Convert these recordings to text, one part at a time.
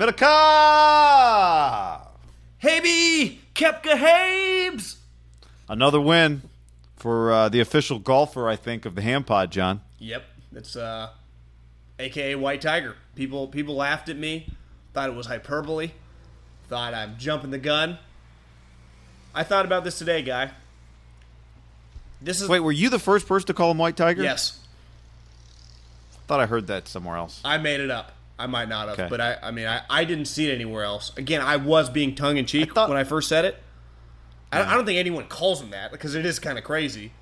Middleka! Hey, Koepka Habes! Another win for uh, the official golfer, I think, of the Ham Pod, John. Yep, it's uh, AKA White Tiger. People people laughed at me, thought it was hyperbole, thought I'm jumping the gun. I thought about this today, guy. This is Wait, were you the first person to call him White Tiger? yes, Thought I heard that somewhere else. I made it up. I might not have, Okay. but I I mean I, I didn't see it anywhere else. Again, I was being tongue in cheek when I first said it. I, I don't think anyone calls him that because it is kind of crazy.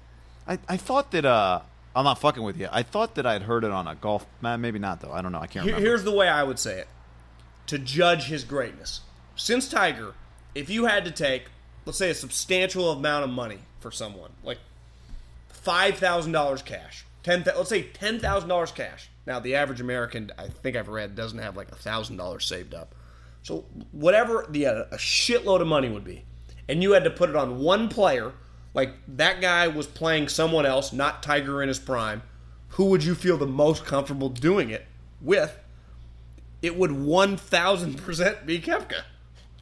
I, I thought that, uh, I'm not fucking with you. I thought that I'd heard it on a golf, man, maybe not, though. I don't know. I can't Here- remember. here's the way I would say it to judge his greatness. Since Tiger, if you had to take, let's say, a substantial amount of money for someone, like five thousand dollars cash, ten, let's say ten thousand dollars cash. Now, the average American, I think I've read, doesn't have like a thousand dollars saved up. So whatever the uh, a shitload of money would be, and you had to put it on one player, like that guy was playing someone else, not Tiger in his prime. Who would you feel the most comfortable doing it with? It would one thousand percent be Koepka,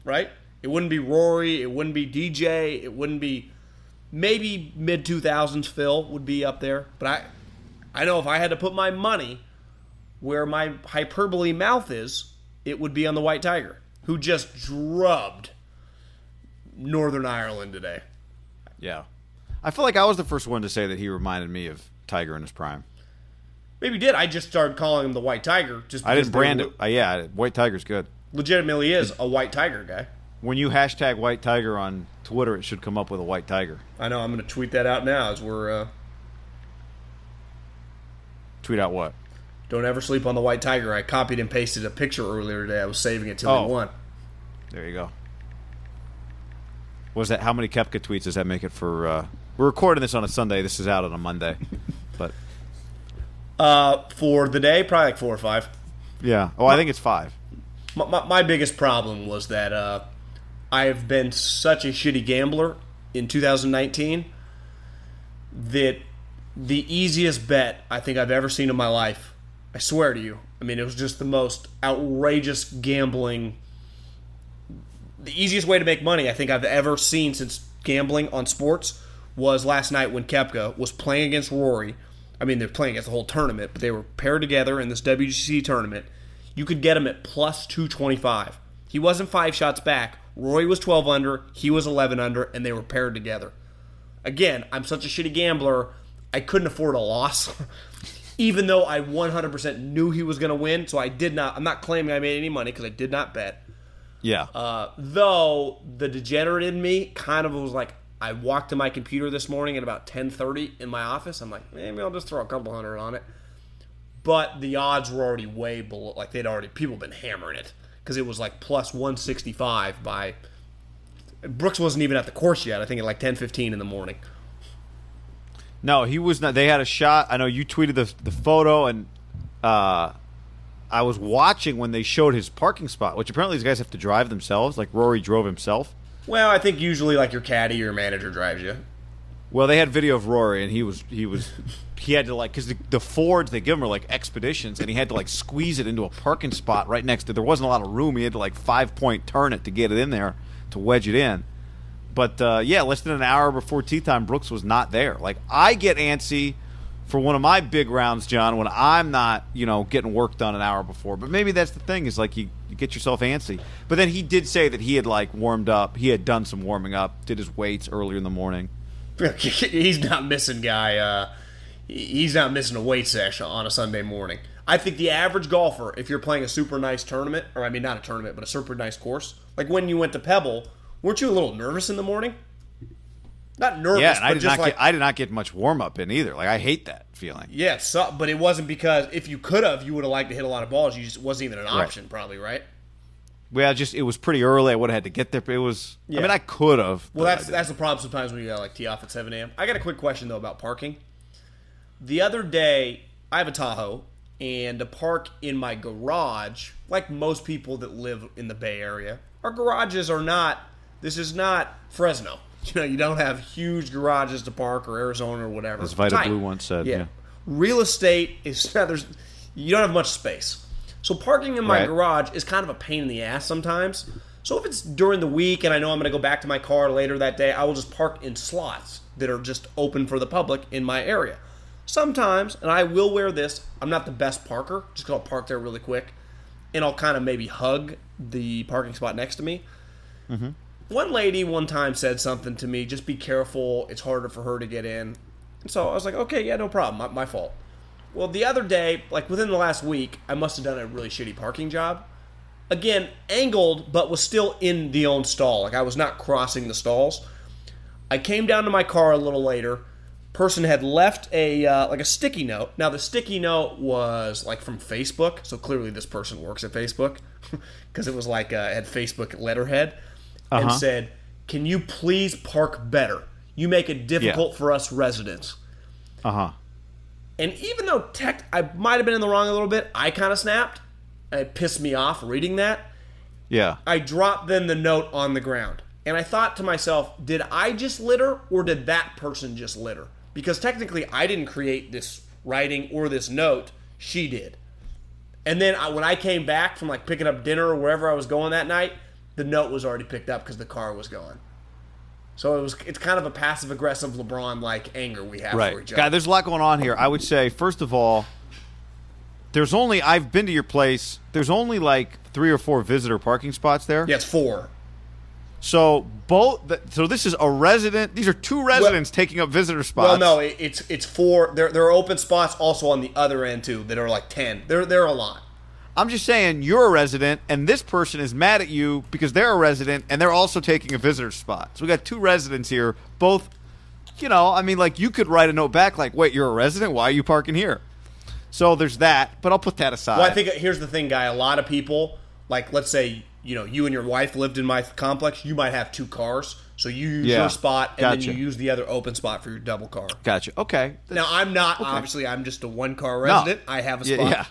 right? It wouldn't be Rory. It wouldn't be DJ. It wouldn't be maybe mid two thousands. Phil would be up there, but I, I know if I had to put my money where my hyperbole mouth is, it would be on the White Tiger, who just drubbed Northern Ireland today. yeah. I feel like I was the first one to say that he reminded me of Tiger in his prime. Maybe did. I just started calling him the White Tiger. Just I didn't brand it. Uh, yeah, White Tiger's good. Legitimately is a White Tiger guy. When you hashtag White Tiger on Twitter, it should come up with a White Tiger. I know. I'm going to tweet that out now as we're. Uh, Tweet out what? Don't ever sleep on the White Tiger. I copied and pasted a picture earlier today. I was saving it till Oh. they won. There you go. Was that how many Koepka tweets does that make it for? Uh, we're recording this on a Sunday. This is out on a Monday, but Uh, for the day, probably like four or five. yeah. Oh, I think it's five. My, my, my biggest problem was that uh, I have been such a shitty gambler in 2019 that the easiest bet I think I've ever seen in my life, I swear to you, I mean, it was just the most outrageous gambling. The easiest way to make money I think I've ever seen since gambling on sports was last night when Koepka was playing against Rory. I mean, they're playing against the whole tournament, but they were paired together in this WGC tournament. You could get him at plus 225. He wasn't five shots back. Rory was 12 under, he was 11 under, and they were paired together. Again, I'm such a shitty gambler, I couldn't afford a loss. Even though I 100% knew he was going to win, so I did not. I'm not claiming I made any money because I did not bet. Yeah. Uh, though the degenerate in me kind of was like, I walked to my computer this morning at about 10:30 in my office. I'm like, maybe I'll just throw a couple hundred on it. But the odds were already way below. Like they'd already people been hammering it because it was like plus 165 by. Brooks wasn't even at the course yet. I think at like 10:15 in the morning. No, he was not. They had a shot. I know you tweeted the the photo, and uh, I was watching when they showed his parking spot, which apparently these guys have to drive themselves. Like Rory drove himself. Well, I think usually like your caddy or your manager drives you. Well, they had video of Rory, and he was he was he had to like because the, the Fords they give him are like expeditions, and he had to like squeeze it into a parking spot right next to. There wasn't a lot of room. He had to like five point turn it to get it in there to wedge it in. But uh, yeah, less than an hour before tee time, Brooks was not there. Like I get antsy for one of my big rounds, John, when I'm not, you know, getting work done an hour before. But maybe that's the thing is like you, you get yourself antsy. But then he did say that he had like warmed up. He had done some warming up, did his weights earlier in the morning. he's not missing guy. Uh, he's not missing a weight session on a Sunday morning. I think the average golfer, if you're playing a super nice tournament, or I mean not a tournament, but a super nice course, like when you went to Pebble, weren't you a little nervous in the morning? Not nervous, Yeah, and I did not like get I did not get much warm up in either. Like I hate that feeling. yeah, so, but it wasn't because if you could have, you would have liked to hit a lot of balls. You just wasn't even an option, probably, right? Well, just it was pretty early. I would have had to get there. It was. Yeah. I mean, I could have. Well, that's that's the problem sometimes when you gotta like tee off at seven a.m. I got a quick question though about parking. The other day, I have a Tahoe, and to park in my garage, like most people that live in the Bay Area, our garages are not. This is not Fresno. You know, you don't have huge garages to park or Arizona or whatever. As Vida Blue once said, yeah. Real estate is there's you don't have much space. So parking in my Right. garage is kind of a pain in the ass sometimes. So if it's during the week and I know I'm going to go back to my car later that day, I will just park in slots that are just open for the public in my area. Sometimes, and I will wear this, I'm not the best parker, just because I'll park there really quick, and I'll kind of maybe hug the parking spot next to me. Mm-hmm. One lady one time said something to me, just be careful, it's harder for her to get in. And so I was like, okay, yeah, no problem, my, my fault. Well, the other day, like within the last week, I must have done a really shitty parking job. Again, angled, but was still in the own stall. Like I was not crossing the stalls. I came down to my car a little later. Person had left a uh, like a sticky note. Now the sticky note was like from Facebook, so clearly this person works at Facebook because it was like uh, had Facebook letterhead and said, "Can you please park better? You make it difficult for us residents." Uh huh. And even though tech, I might have been in the wrong a little bit, I kind of snapped. It pissed me off reading that. Yeah. I dropped then the note on the ground. And I thought to myself, did I just litter or did that person just litter? Because technically, I didn't create this writing or this note, she did. And then I, when I came back from like picking up dinner or wherever I was going that night, the note was already picked up because the car was gone. So it was it's kind of a passive aggressive LeBron like anger we have for Right. each other. God, there's a lot going on here. I would say, first of all, there's only I've been to your place. There's only like three or four visitor parking spots there. yeah, it's four. So both. So this is a resident. These are two residents taking up visitor spots. Well, no, it, it's it's four. There there are open spots also on the other end too that are like ten. There there are a lot. I'm just saying you're a resident, and this person is mad at you because they're a resident and they're also taking a visitor spot. So we got two residents here, both. You know, I mean, like you could write a note back, like, "Wait, you're a resident? Why are you parking here?" So there's that, but I'll put that aside. Well, I think uh, here's the thing, guy. A lot of people, like let's say you know you and your wife lived in my complex, you might have two cars, so you use Yeah. your spot and then you use the other open spot for your double car. Gotcha. Okay. Now I'm not obviously I'm just a one car resident. I have a spot. Yeah. yeah.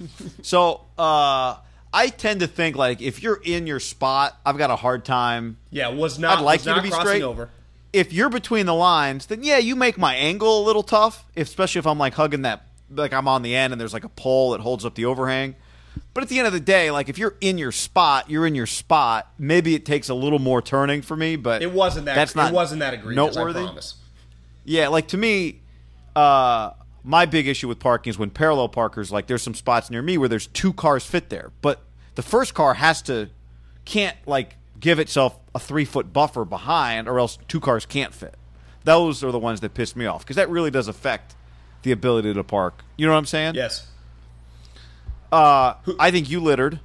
so uh, I tend to think like if you're in your spot, I've got a hard time. Yeah, was not I'd like you to be crossing straight. over. If you're between the lines, then yeah, you make my angle a little tough, especially if I'm like hugging that, like I'm on the end and there's like a pole that holds up the overhang. But at the end of the day, like if you're in your spot, you're in your spot. Maybe it takes a little more turning for me, but It wasn't that. That's not it wasn't that egregious. noteworthy. Yeah, like to me, uh, my big issue with parking is when parallel parkers, like there's some spots near me where there's two cars fit there, but the first car has to can't like give itself a three foot buffer behind, or else two cars can't fit. Those are the ones that piss me off because that really does affect the ability to park. You know what I'm saying? Yes. Uh, I think you littered.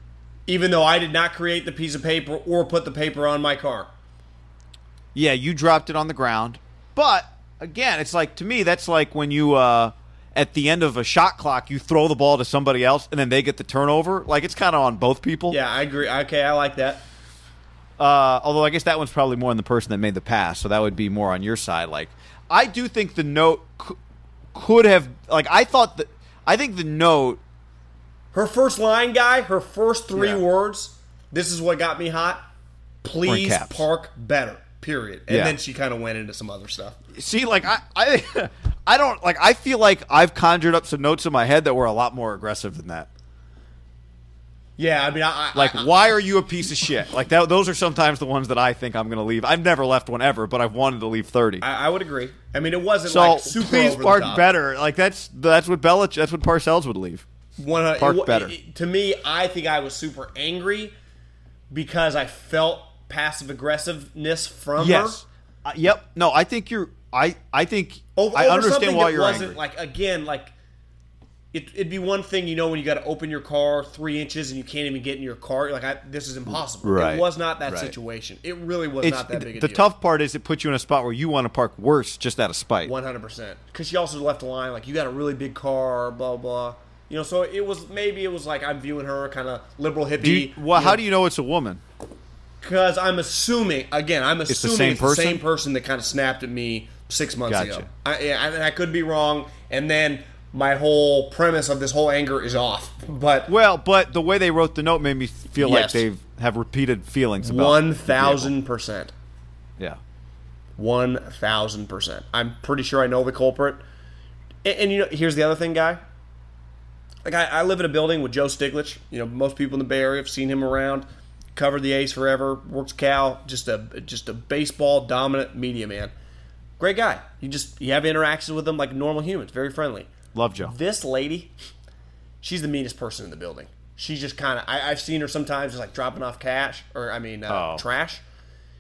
Even though I did not create the piece of paper or put the paper on my car. Yeah, you dropped it on the ground. But again, it's like to me that's like when you uh at the end of a shot clock you throw the ball to somebody else and then they get the turnover. Like it's kind of on both people. Yeah, I agree. Okay, I like that. Uh, although I guess that one's probably more on the person that made the pass, so that would be more on your side. Like I do think the note c- could have like I thought that I think the note Her first line, guy, her first three Yeah. words, this is what got me hot. Please park better. Period. And Yeah. then she kind of went into some other stuff. see like I I I don't like I feel like I've conjured up some notes in my head that were a lot more aggressive than that. Yeah, I mean, I, I Like, I, why are you a piece of shit? Like that. Those are sometimes the ones that I think I'm going to leave. I've never left one ever, but I've wanted to leave thirty. I, I would agree. I mean, it wasn't so like super please over park the top. better. Like that's that's what Belich. That's what Parcells would leave. One hundred- Park it better. it- to me, I think I was super angry because I felt passive aggressiveness from Yes. her. Uh, yep. No, I think you're. I I think Over, I understand why you're wasn't angry. like again like it, it'd be one thing you know when you got to open your car three inches and you can't even get in your car. You're like I, this is impossible. Right. It was not that Right. situation. It really was it's not that big a the deal. tough part is it puts you in a spot where you want to park worse just out of spite. One hundred percent. Because she also left a line like you got a really big car, blah blah. You know, so it was maybe it was like I'm viewing her kind of liberal hippie. You, well, how do you know it's a woman? Because I'm assuming again, I'm assuming it's the same it's person? the same person that kind of snapped at me six months Gotcha. ago. I, yeah, and I could be wrong. And then my whole premise of this whole anger is off. But Well, but the way they wrote the note made me feel like they have repeated feelings about thousand percent, Yeah. one thousand percent. I'm pretty sure I know the culprit. And, and you know, here's the other thing, guy. Like I, I live in a building with Joe Stiglich. You know, most people in the Bay Area have seen him around. Covered the A's forever. Works Cal. Just a just a baseball dominant media man. Great guy. You just you have interactions with them like normal humans. Very friendly. Love Joe. This lady, she's the meanest person in the building. She's just kind of. I've seen her sometimes just like dropping off cash or I mean uh, Oh. trash.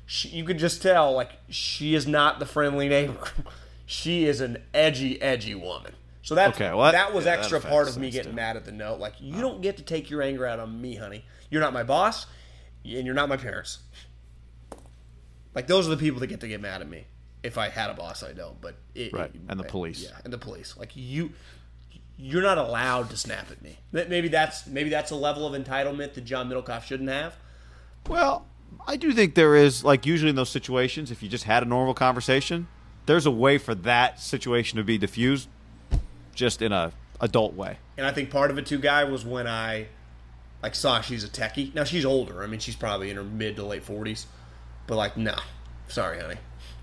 She, you could just tell like she is not the friendly neighbor. she is an edgy, edgy woman. So that's Okay, well, that- that was yeah, extra affects part of me getting too. mad at the note. Like you don't get to take your anger out on me, honey. You're not my boss, and you're not my parents. Like those are the people that get to get mad at me. If I had a boss, I don't. But it, Right, and the police. yeah, and the police. Like you, you're not allowed to snap at me. Maybe that's maybe that's a level of entitlement that John Middlekauff shouldn't have. Well, I do think there is like usually in those situations, if you just had a normal conversation, there's a way for that situation to be diffused, just in a adult way. And I think part of it too, guy, was when I like saw she's a techie. Now she's older. I mean, she's probably in her mid to late forties. But like, nah, sorry, honey,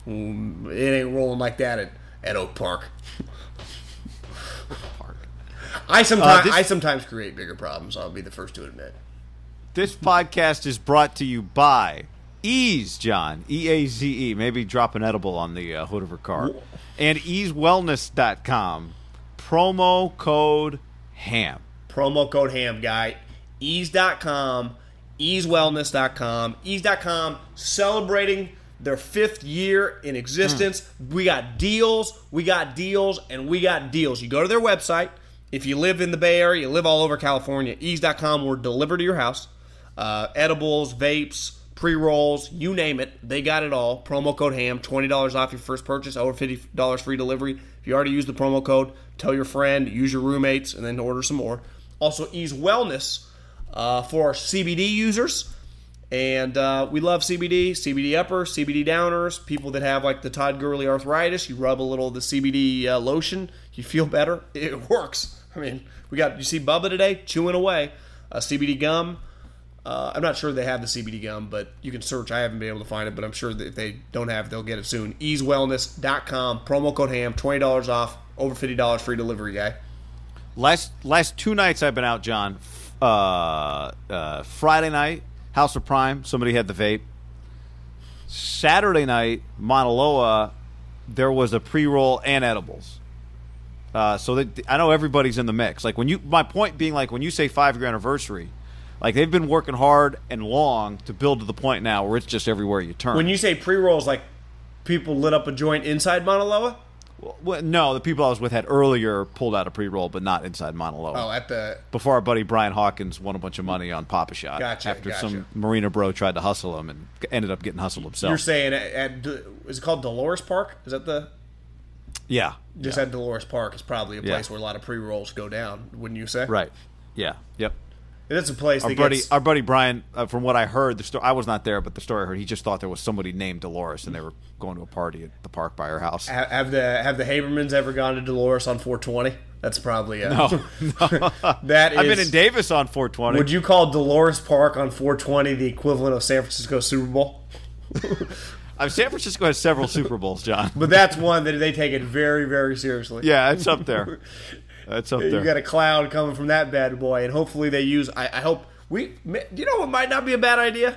it ain't rolling like that at, at Oak Park. I sometimes Uh, this- I sometimes create bigger problems. I'll be the first to admit. This podcast is brought to you by Eaze, John. E A Z E. Maybe drop an edible on the uh, hood of her car. And eazewellness.com. Promo code HAM. promo code ham guy eaze.com eazewellness.com eaze.com celebrating their fifth year in existence. We got deals we got deals and we got deals. You go to their website. If you live in the bay area you live all over california eaze.com will deliver to your house. Uh, edibles vapes pre-rolls you name it they got it all. Promo code ham $20 off your first purchase over $50 free delivery. If you already used the promo code tell your friend use your roommates and then order some more. Also eaze wellness uh, for our cbd users and uh, we love CBD, CBD upper, CBD downers. People that have like the Todd Gurley arthritis, you rub a little of the CBD uh, lotion, you feel better. It works. I mean, we got you see Bubba today chewing away uh, CBD gum. Uh, I'm not sure they have the CBD gum, but you can search. I haven't been able to find it, but I'm sure that if they don't have, it, they'll get it soon. EazeWellness.com promo code Ham, twenty dollars off, over fifty dollars free delivery, guy. Last last two nights I've been out, John. Uh, Friday night, House of Prime. Somebody had the vape. Saturday night, Mauna Loa, there was a pre-roll and edibles. Uh, so I know everybody's in the mix. Like when you, my point being, like when you say five year anniversary, like they've been working hard and long to build to the point now where it's just everywhere you turn. When you say pre rolls, like people lit up a joint inside Mauna Loa? Well, no, the people I was with had earlier pulled out a pre-roll, but not inside Mauna Loa. Oh, at the before our buddy Brian Hawkins won a bunch of money on Papa Shot Gotcha, after gotcha. some Marina bro tried to hustle him and ended up getting hustled himself. You're saying uh, at, at is it called Dolores Park? Is that the yeah, just yeah. at Dolores Park is probably a Yeah. place where a lot of pre rolls go down, wouldn't you say? right. Yeah, yep. That's a place Our that buddy, gets. our buddy Brian, uh, from what I heard, the story I was not there, but the story I heard, he just thought there was somebody named Dolores, and they were going to a party at the park by her house. Ha- Have the have the Habermans ever gone to Dolores on 420? That's probably a, No, that is. I've been in Davis on 420. Would you call Dolores Park on 420 the equivalent of San Francisco Super Bowl? Uh, San Francisco has several Super Bowls, John. But that's one that they take it very very seriously. Yeah, it's up there. That's up you there. got a cloud coming from that bad boy, and hopefully they use. I, I hope we. You know what might not be a bad idea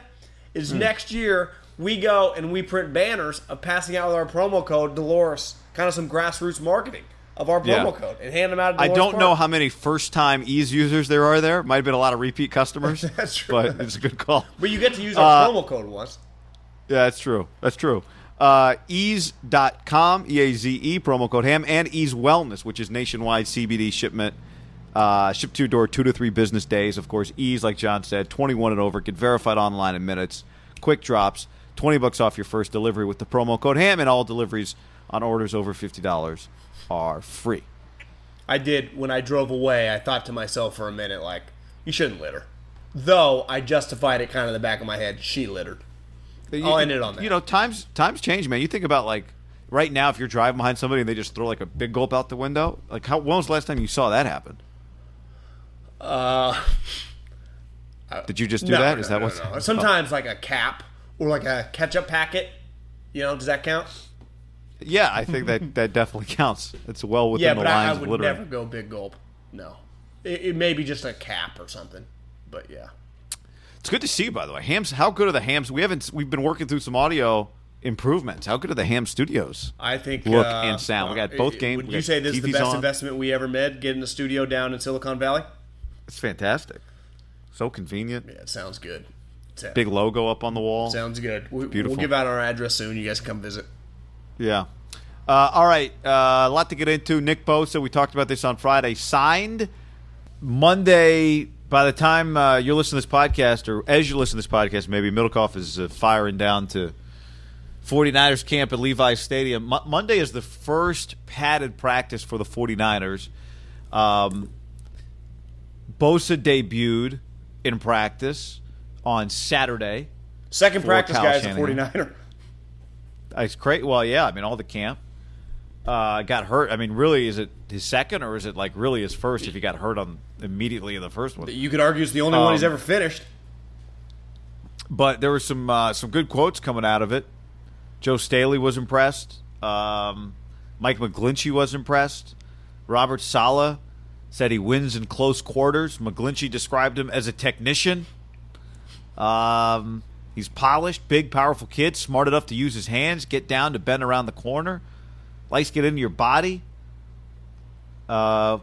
Hmm. is next year we go and we print banners of passing out with our promo code Dolores, kind of some grassroots marketing of our promo Yeah. code, and hand them out. At I don't know how many first-time eaze users there are there. Might have been a lot of repeat customers. That's true. But it's a good call. But you get to use our Uh, promo code once. Yeah, that's true. That's true. Uh, eaze.com, E A Z E, promo code HAM, and Eaze Wellness, which is nationwide CBD shipment. Uh, ship to your door two to three business days. Of course, Eaze, like John said, 21 and over. Get verified online in minutes. Quick drops. 20 bucks off your first delivery with the promo code HAM, and all deliveries on orders over $50 are free. I did when I drove away. I thought to myself for a minute, like, you shouldn't litter. Though I justified it kind of in the back of my head. She littered. I'll end it on that. You know, times times change, man. You think about like right now, if you're driving behind somebody and they just throw like a big gulp out the window, like how when was the last time you saw that happen? Uh, Did you just do no, that? no, Is that no, what's no. Sometimes like a cap or like a ketchup packet. You know, does that count? Yeah, I think that that definitely counts. It's well within yeah, the but I, I lines of would never go big gulp. No, it, it may be just a cap or something. But yeah, It's good to see, by the way. Hams, how good are the hams? We haven't. We've been working through some audio improvements. How good are the ham studios? I think Look uh, and sound. We got uh, both games. Would you say this is the best on. investment we ever made? Getting a studio down in Silicon Valley. It's fantastic. So convenient. Yeah, it sounds good. It Big logo up on the wall. Sounds good. We, Beautiful. We'll give out our address soon. You guys can come visit. Yeah. Uh, all right. Uh, a lot to get into. Nick Bosa, we talked about this on Friday, signed Monday. By the time uh, you're listening to this podcast, or as you listen to this podcast, maybe Middlekauff is uh, firing down to 49ers camp at Levi's Stadium. Mo- Monday is the first padded practice for the 49ers. Um, Bosa debuted in practice on Saturday. Second practice, Kyle guys, a 49er. It's great. Well, yeah. I mean, all the camp uh, got hurt. I mean, really, is it his second or is it like really his first? If he got hurt on immediately in the first one, You could argue it's the only one he's Um, ever finished. but there were some uh, some good quotes coming out of it. Joe Staley was impressed. Um, Mike McGlinchey was impressed. Robert Saleh said he wins in close quarters. McGlinchey described him as a technician. Um, he's polished, big, powerful kid, smart enough to use his hands, get down to bend around the corner, to get into your body. Uh,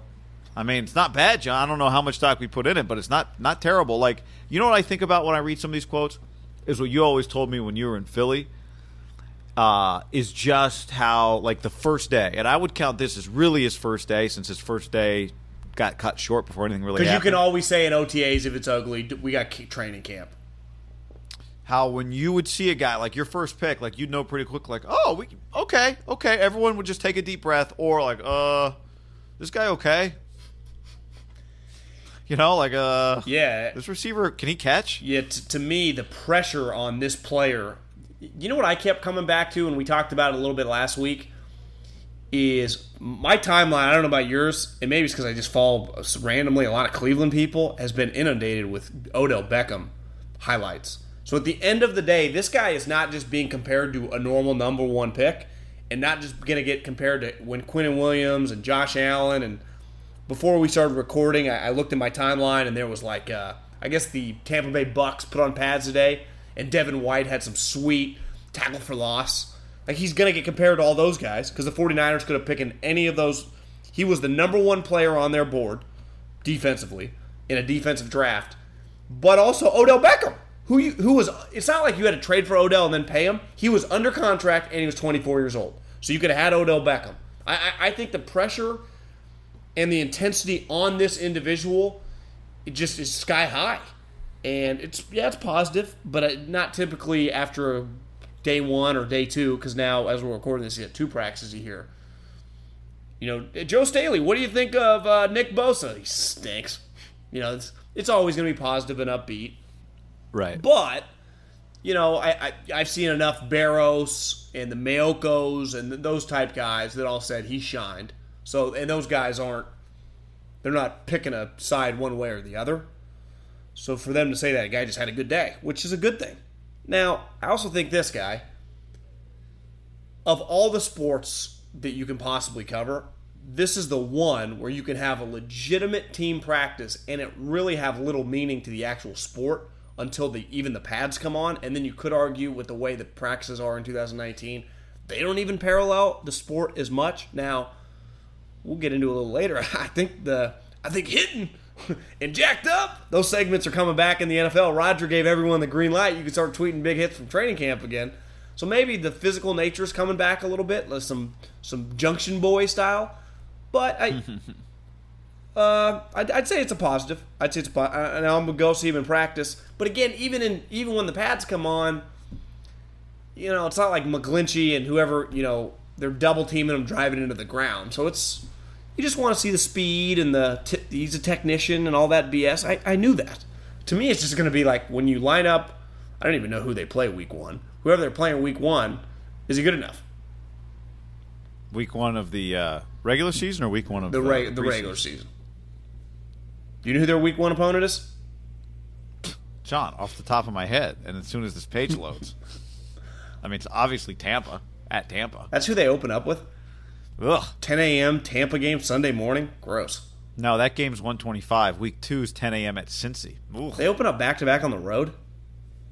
I mean, it's not bad, John. I don't know how much stock we put in it, but it's not not terrible. Like, you know what I think about when I read some of these quotes is what you always told me when you were in Philly. Uh, is just how like the first day, and I would count this as really his first day since his first day got cut short before anything really Because you can always say in OTAs if it's ugly, we got training camp. How when you would see a guy like your first pick, like you'd know pretty quick, like, oh, we okay, okay. Everyone would just take a deep breath, or like, uh, this guy okay? You know, like, uh, Yeah. this receiver can he catch? Yeah, t- to me, the pressure on this player. You know what I kept coming back to, and we talked about it a little bit last week, is my timeline. I don't know about yours, and maybe it's because I just follow randomly a lot of Cleveland people, has been inundated with Odell Beckham highlights. So at the end of the day, this guy is not just being compared to a normal number one pick, and not just going to get compared to when Quinnen Williams and Josh Allen and before we started recording, I, I looked at my timeline and there was like, uh, I guess the Tampa Bay Bucks put on pads today, and Devin White had some sweet tackle for loss. Like he's gonna get compared to all those guys because the 49ers could have picked any of those. He was the number one player on their board defensively in a defensive draft, but also Odell Beckham, who you, who was. It's not like you had to trade for Odell and then pay him. He was under contract and he was 24 years old, so you could have had Odell Beckham. I, I, I think the pressure and the intensity on this individual it just is sky high and it's yeah it's positive but not typically after day one or day two because now as we're recording this you got two practices year you know joe staley what do you think of uh, nick bosa he stinks You know, it's it's always going to be positive and upbeat. Right. But you know, I, I I've seen enough Barrows and the Maioccos and those type guys that all said he shined. So and those guys aren't they're not picking a side one way or the other. So for them to say that guy just had a good day, which is a good thing. Now, I also think this guy of all the sports that you can possibly cover, this is the one where you can have a legitimate team practice and it really have little meaning to the actual sport until the even the pads come on and then you could argue with the way the practices are in 2019 they don't even parallel the sport as much. Now we'll get into a little later. I think the i think hitting and jacked up those segments are coming back in the nfl roger gave everyone the green light. You can start tweeting big hits from training camp again. So maybe the physical nature is coming back a little bit some some junction boy style. But i uh, I'd, I'd say it's a positive. I'd say it's a po- uh, and I'm gonna go see him in practice. But again, even in even when the pads come on, you know, it's not like McGlinchey and whoever you know they're double teaming him driving into the ground. So it's you just want to see the speed and the t- he's a technician and all that BS. I, I knew that. To me, it's just gonna be like when you line up. I don't even know who they play week one. Whoever they're playing week one, is he good enough? Week one of the uh, regular season or week one of The reg- the regular season. Do you know who their week one opponent is? John, off the top of my head, and as soon as this page loads, I mean, it's obviously Tampa at Tampa. That's who they open up with. Ugh. 10 a.m. Tampa game Sunday morning. Gross. No, that game's 125. Week two is 10 a.m. at Cincy. Ugh. They open up back to back on the road.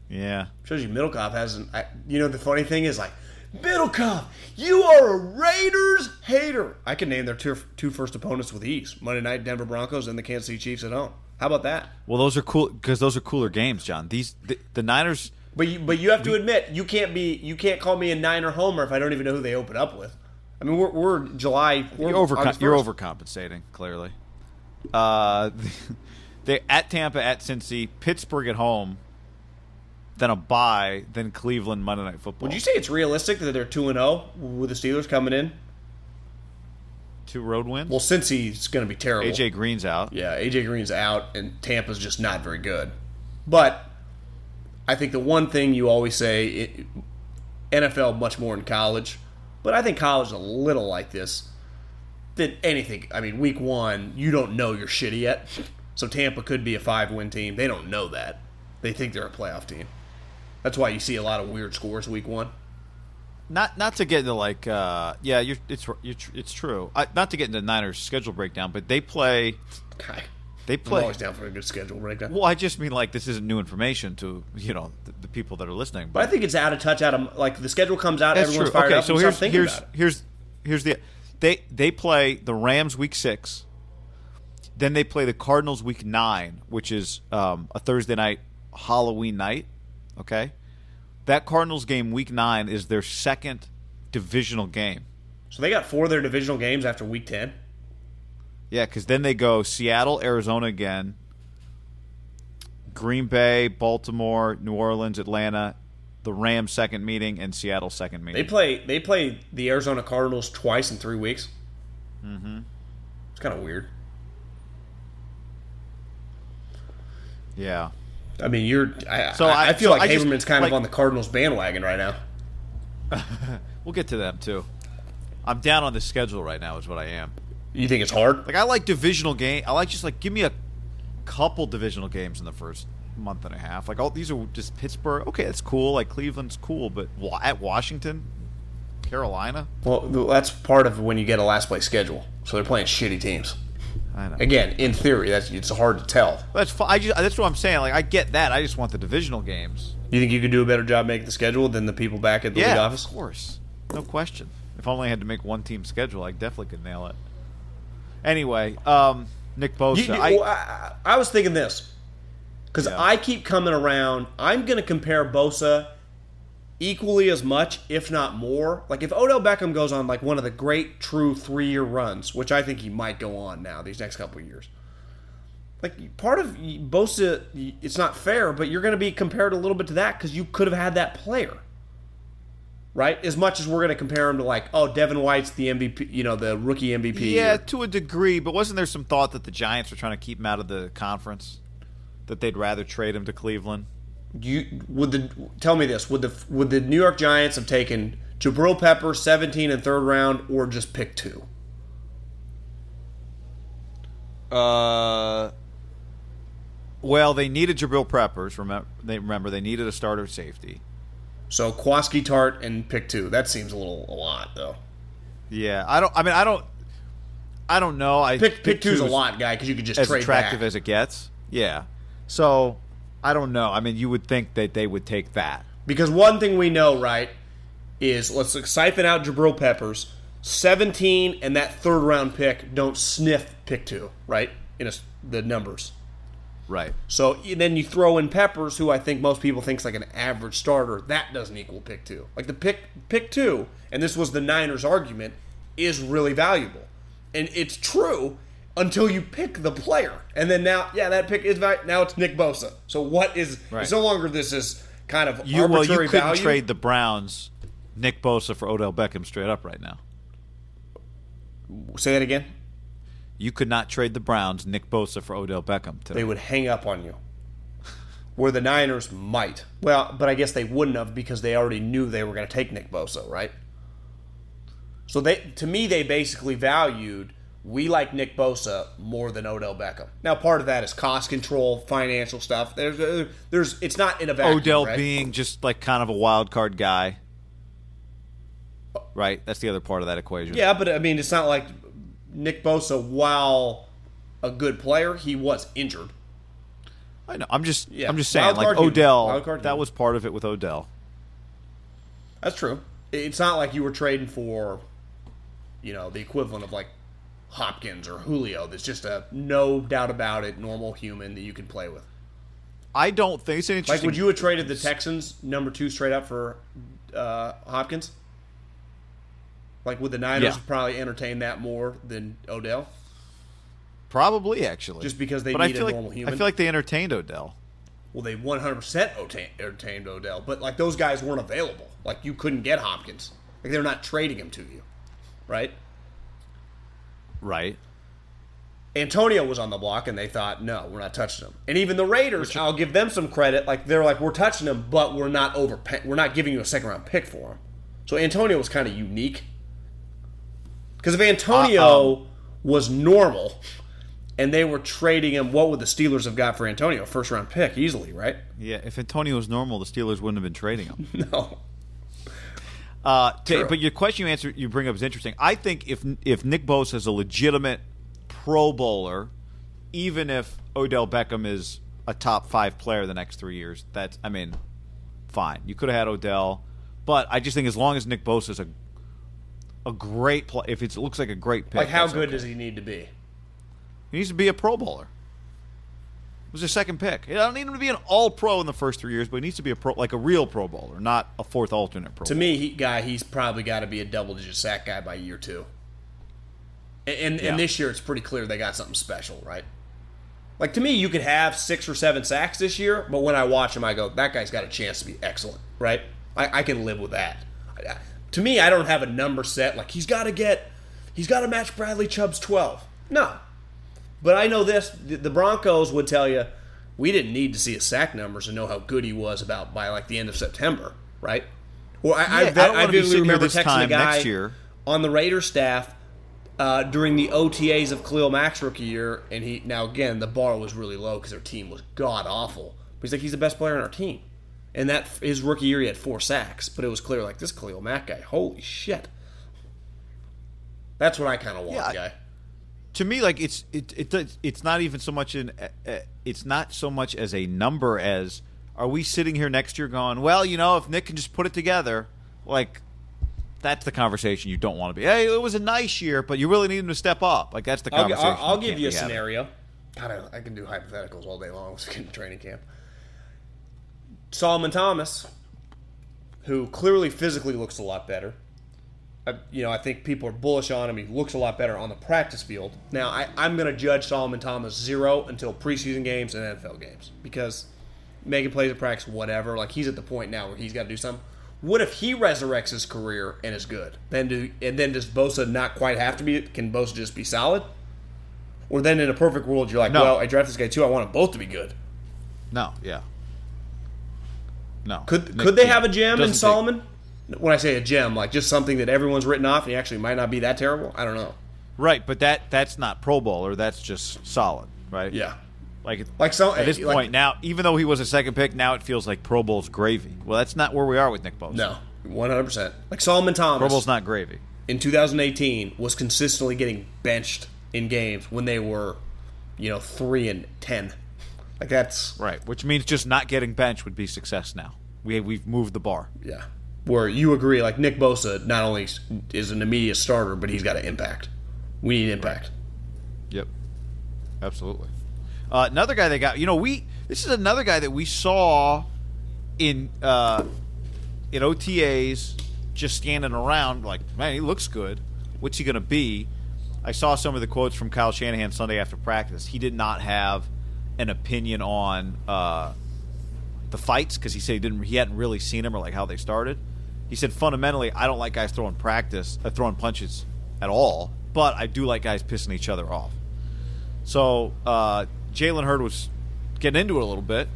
Yeah. Shows you Middlekauff hasn't. I, you know the funny thing is like Middlekauff, you are a Raiders hater. I can name their two, two first opponents with ease: Monday night Denver Broncos and the Kansas City Chiefs at home. How about that? Well, those are cool because those are cooler games, John. These the, the Niners. But you, but you have to admit you can't be you can't call me a Niner homer if I don't even know who they open up with. I mean we're, we're July. We're You're, over, August you're overcompensating, clearly. Uh, they at Tampa, at Cincy, Pittsburgh at home, then a bye, than Cleveland Monday Night Football. Would you say it's realistic that they're two and zero with the Steelers coming in? two road wins? Well, since he's going to be terrible. AJ Green's out. Yeah, AJ Green's out, and Tampa's just not very good. But I think the one thing you always say, it, NFL much more in college, but I think college is a little like this. That anything, I mean, week one, you don't know you're shitty yet. So Tampa could be a five win team. They don't know that. They think they're a playoff team. That's why you see a lot of weird scores week one. Not not to get into like uh, yeah, you're, it's you're, it's true. I, not to get into Niners schedule breakdown, but they play God, they I'm play. always down for a good schedule breakdown. Well, I just mean like this isn't new information to you know the, the people that are listening. But I think it's out of touch. Out of like the schedule comes out, That's everyone's true. fired okay, up. so here's here's here's here's the they they play the Rams week six, then they play the Cardinals week nine, which is um, a Thursday night Halloween night. Okay, that Cardinals game week nine is their second divisional game. So they got four of their divisional games after week ten. Yeah, because then they go Seattle, Arizona again, Green Bay, Baltimore, New Orleans, Atlanta, the Rams second meeting, and Seattle second meeting. They play they play the Arizona Cardinals twice in three weeks. Mm-hmm. It's kind of weird. yeah. I mean, you're. I, So I- I, feel so like I just- kind like- of on the Cardinals bandwagon right now. We'll get to them too. I'm down on the schedule right now, is what I am. You think it's hard? Like I like divisional game. I like just like give me a couple divisional games in the first month and a half. Like all these are just Pittsburgh. Okay, that's cool. Like Cleveland's cool, but at Washington, Carolina, Well, that's part of when you get a last place schedule. So they're playing shitty teams. I know. Again, in theory, that's it's hard to tell. That's I just that's what I'm saying. Like I get that. I just want the divisional games. You think you could do a better job making the schedule than the people back at the league yeah, office? of course, no question. If only I had to make one team schedule, I definitely could nail it. Anyway, um, Nick Bosa. You- you- I- well, I, I was thinking this because Yeah. I keep coming around. I'm going to compare Bosa equally as much, if not more. Like if Odell Beckham goes on like one of the great true three year runs, which I think he might go on now these next couple years. Like part of Bosa, it's not fair, but you're going to be compared a little bit to that because you could have had that player. right? As much as we're going to compare him to like, oh, Devin White's the MVP, you know, the rookie MVP. Yeah, or- to a degree, but wasn't there some thought that the Giants were trying to keep him out of the conference? That they'd rather trade him to Cleveland? You would the tell me this would the would the New York Giants have taken Jabrill Pepper 17 and third round or just pick two? Uh, well, they needed Jabrill Peppers. Remember, they remember they needed a starter safety. So Kwaski Tart and pick two. That seems a little a lot though. Yeah, I don't. I mean, I don't. I don't know. I Pick pick two's a lot, guy, because you could just as trade attractive back. as it gets. Yeah. So I don't know. I mean, you would think that they would take that. Because one thing we know, right, is let's siphon out Jabrill Peppers. 17 and that third round pick don't sniff pick two, right? In a, the numbers. Right. So then you throw in Peppers, who I think most people think's like an average starter. That doesn't equal pick two. Like the pick pick two, and this was the Niners' argument, is really valuable, and it's true until you pick the player, and then now, yeah, that pick is. Now it's Nick Bosa. So what is? Right. It's no longer this is kind of You well, arbitrary you couldn't value. trade the Browns, Nick Bosa for Odell Beckham straight up right now. Say that again. You could not trade the Browns, Nick Bosa for Odell Beckham today. They would hang up on you. Where the Niners might. Well, but I guess they wouldn't have because they already knew they were going to take Nick Bosa, right? So they, to me, they basically valued we like Nick Bosa more than Odell Beckham. Now, part of that is cost control, financial stuff. There's, uh, there's, it's not in a vacuum. Odell right? being just like kind of a wild card guy. Right? That's the other part of that equation. Yeah, but I mean, it's not like Nick Bosa, while a good player, he was injured. I know. I'm just Yeah. I'm just saying Wild like. Odell that was part of it with Odell. That's true. It's not like you were trading for, you know, the equivalent of like Hopkins or Julio. That's just a no doubt about it normal human that you can play with. I don't think it's an Like, would you have traded the Texans number two straight up for uh, Hopkins? Like, would the Niners Yeah. probably entertain that more than Odell? probably actually. Just because they but I need a feel like, normal human? I feel like they entertained Odell. Well, they 100% entertained Odell, but like those guys weren't available. Like, you couldn't get Hopkins. Like, they're not trading him to you, right? Right. Antonio was on the block, and they thought, no, we're not touching him. And even the Raiders, I'll give them some credit. Like they're like, we're touching him, but we're not over. We're not giving you a second round pick for him. So Antonio was kind of unique. Because if Antonio Uh, um, was normal, and they were trading him, what would the Steelers have got for Antonio? First round pick, easily, right? Yeah, if Antonio was normal, the Steelers wouldn't have been trading him. No. Uh, to- but your question you answer you bring up is interesting. I think if if Nick Bosa is a legitimate Pro Bowler, even if Odell Beckham is a top five player the next three years, that's I mean, fine. You could have had Odell, but I just think as long as Nick Bosa is a a great play, if it looks like a great pick, Like, how good okay. does he need to be? He needs to be a Pro Bowler. Was his second pick. I don't need him to be an All Pro in the first three years, but he needs to be a pro, like a real Pro Bowler, not a fourth alternate Pro. To Bowler. me, he, guy, he's probably got to be a double digit sack guy by year two. And, and, Yeah. and this year, it's pretty clear they got something special, right? Like to me, you could have six or seven sacks this year, but when I watch him, I go, that guy's got a chance to be excellent, right? I, I can live with that. I- to me, I don't have a number set. Like he's got to get, he's got to match Bradley Chubb's twelve. No, but I know this: the the Broncos would tell you we didn't need to see his sack numbers to know how good he was about by like the end of September, right? Well, I, I, Yeah, I I, be vividly remember this texting a guy next year. on the Raiders staff uh, during the OTAs of Khalil Mack's rookie year, and he now again the bar was really low because their team was god awful. But he's like he's the best player on our team, and that his rookie year he had four sacks, but it was clear like this Khalil Mack guy, holy shit. That's what I kind of want, Yeah, guy. To me like it's it, it does- it's not even so much in uh, it's not so much as a number as are we sitting here next year going well you know if Nick can just put it together like that's the conversation you don't want to be hey it was a nice year but you really need him to step up like that's the I'll, conversation I'll, I'll give you a having. scenario. God, I, I can do hypotheticals all day long with training camp. Solomon Thomas, who clearly physically looks a lot better. I, you know, I think people are bullish on him. He looks a lot better on the practice field. Now, I, I'm going to judge Solomon Thomas zero until preseason games and NFL games because making plays at practice, whatever. Like he's at the point now where he's got to do something. What if he resurrects his career and is good? Then do and then does Bosa not quite have to be? Can Bosa just be solid? Or then in a perfect world, you're like, No. well, I draft this guy too. I want them both to be good. No, yeah. No. Could Nick could they have a gem in Doesn't take- Solomon? When I say a gem, like just something that everyone's written off and he actually might not be that terrible. I don't know. Right, but that that's not Pro Bowl or That's just solid, right? Yeah, Like it- Like so- at this like- point now, even though he was a second pick, now it feels like Pro Bowl's gravy. Well, that's not where we are with Nick Bosa. no, one hundred percent. Like Solomon Thomas, Pro Bowl's not gravy. in 2018 was consistently getting benched in games when they were, you know, three and ten. Like that's Right, which means just not getting benched would be success now. We we've moved the bar. yeah. Where you agree, like Nick Bosa not only is an immediate starter, but he's got an impact. We need impact. Yep, absolutely. Uh, another guy they got. You know, we this is another guy that we saw in uh, in OTAs, just standing around. Like, man, he looks good. What's he going to be? I saw some of the quotes from Kyle Shanahan Sunday after practice. He did not have an opinion on uh, the fights because he said he didn't. He hadn't really seen them or like how they started. He said fundamentally, I don't like guys throwing practice, uh, throwing punches at all, but I do like guys pissing each other off. So uh, Jalen Hurd was getting into it a little bit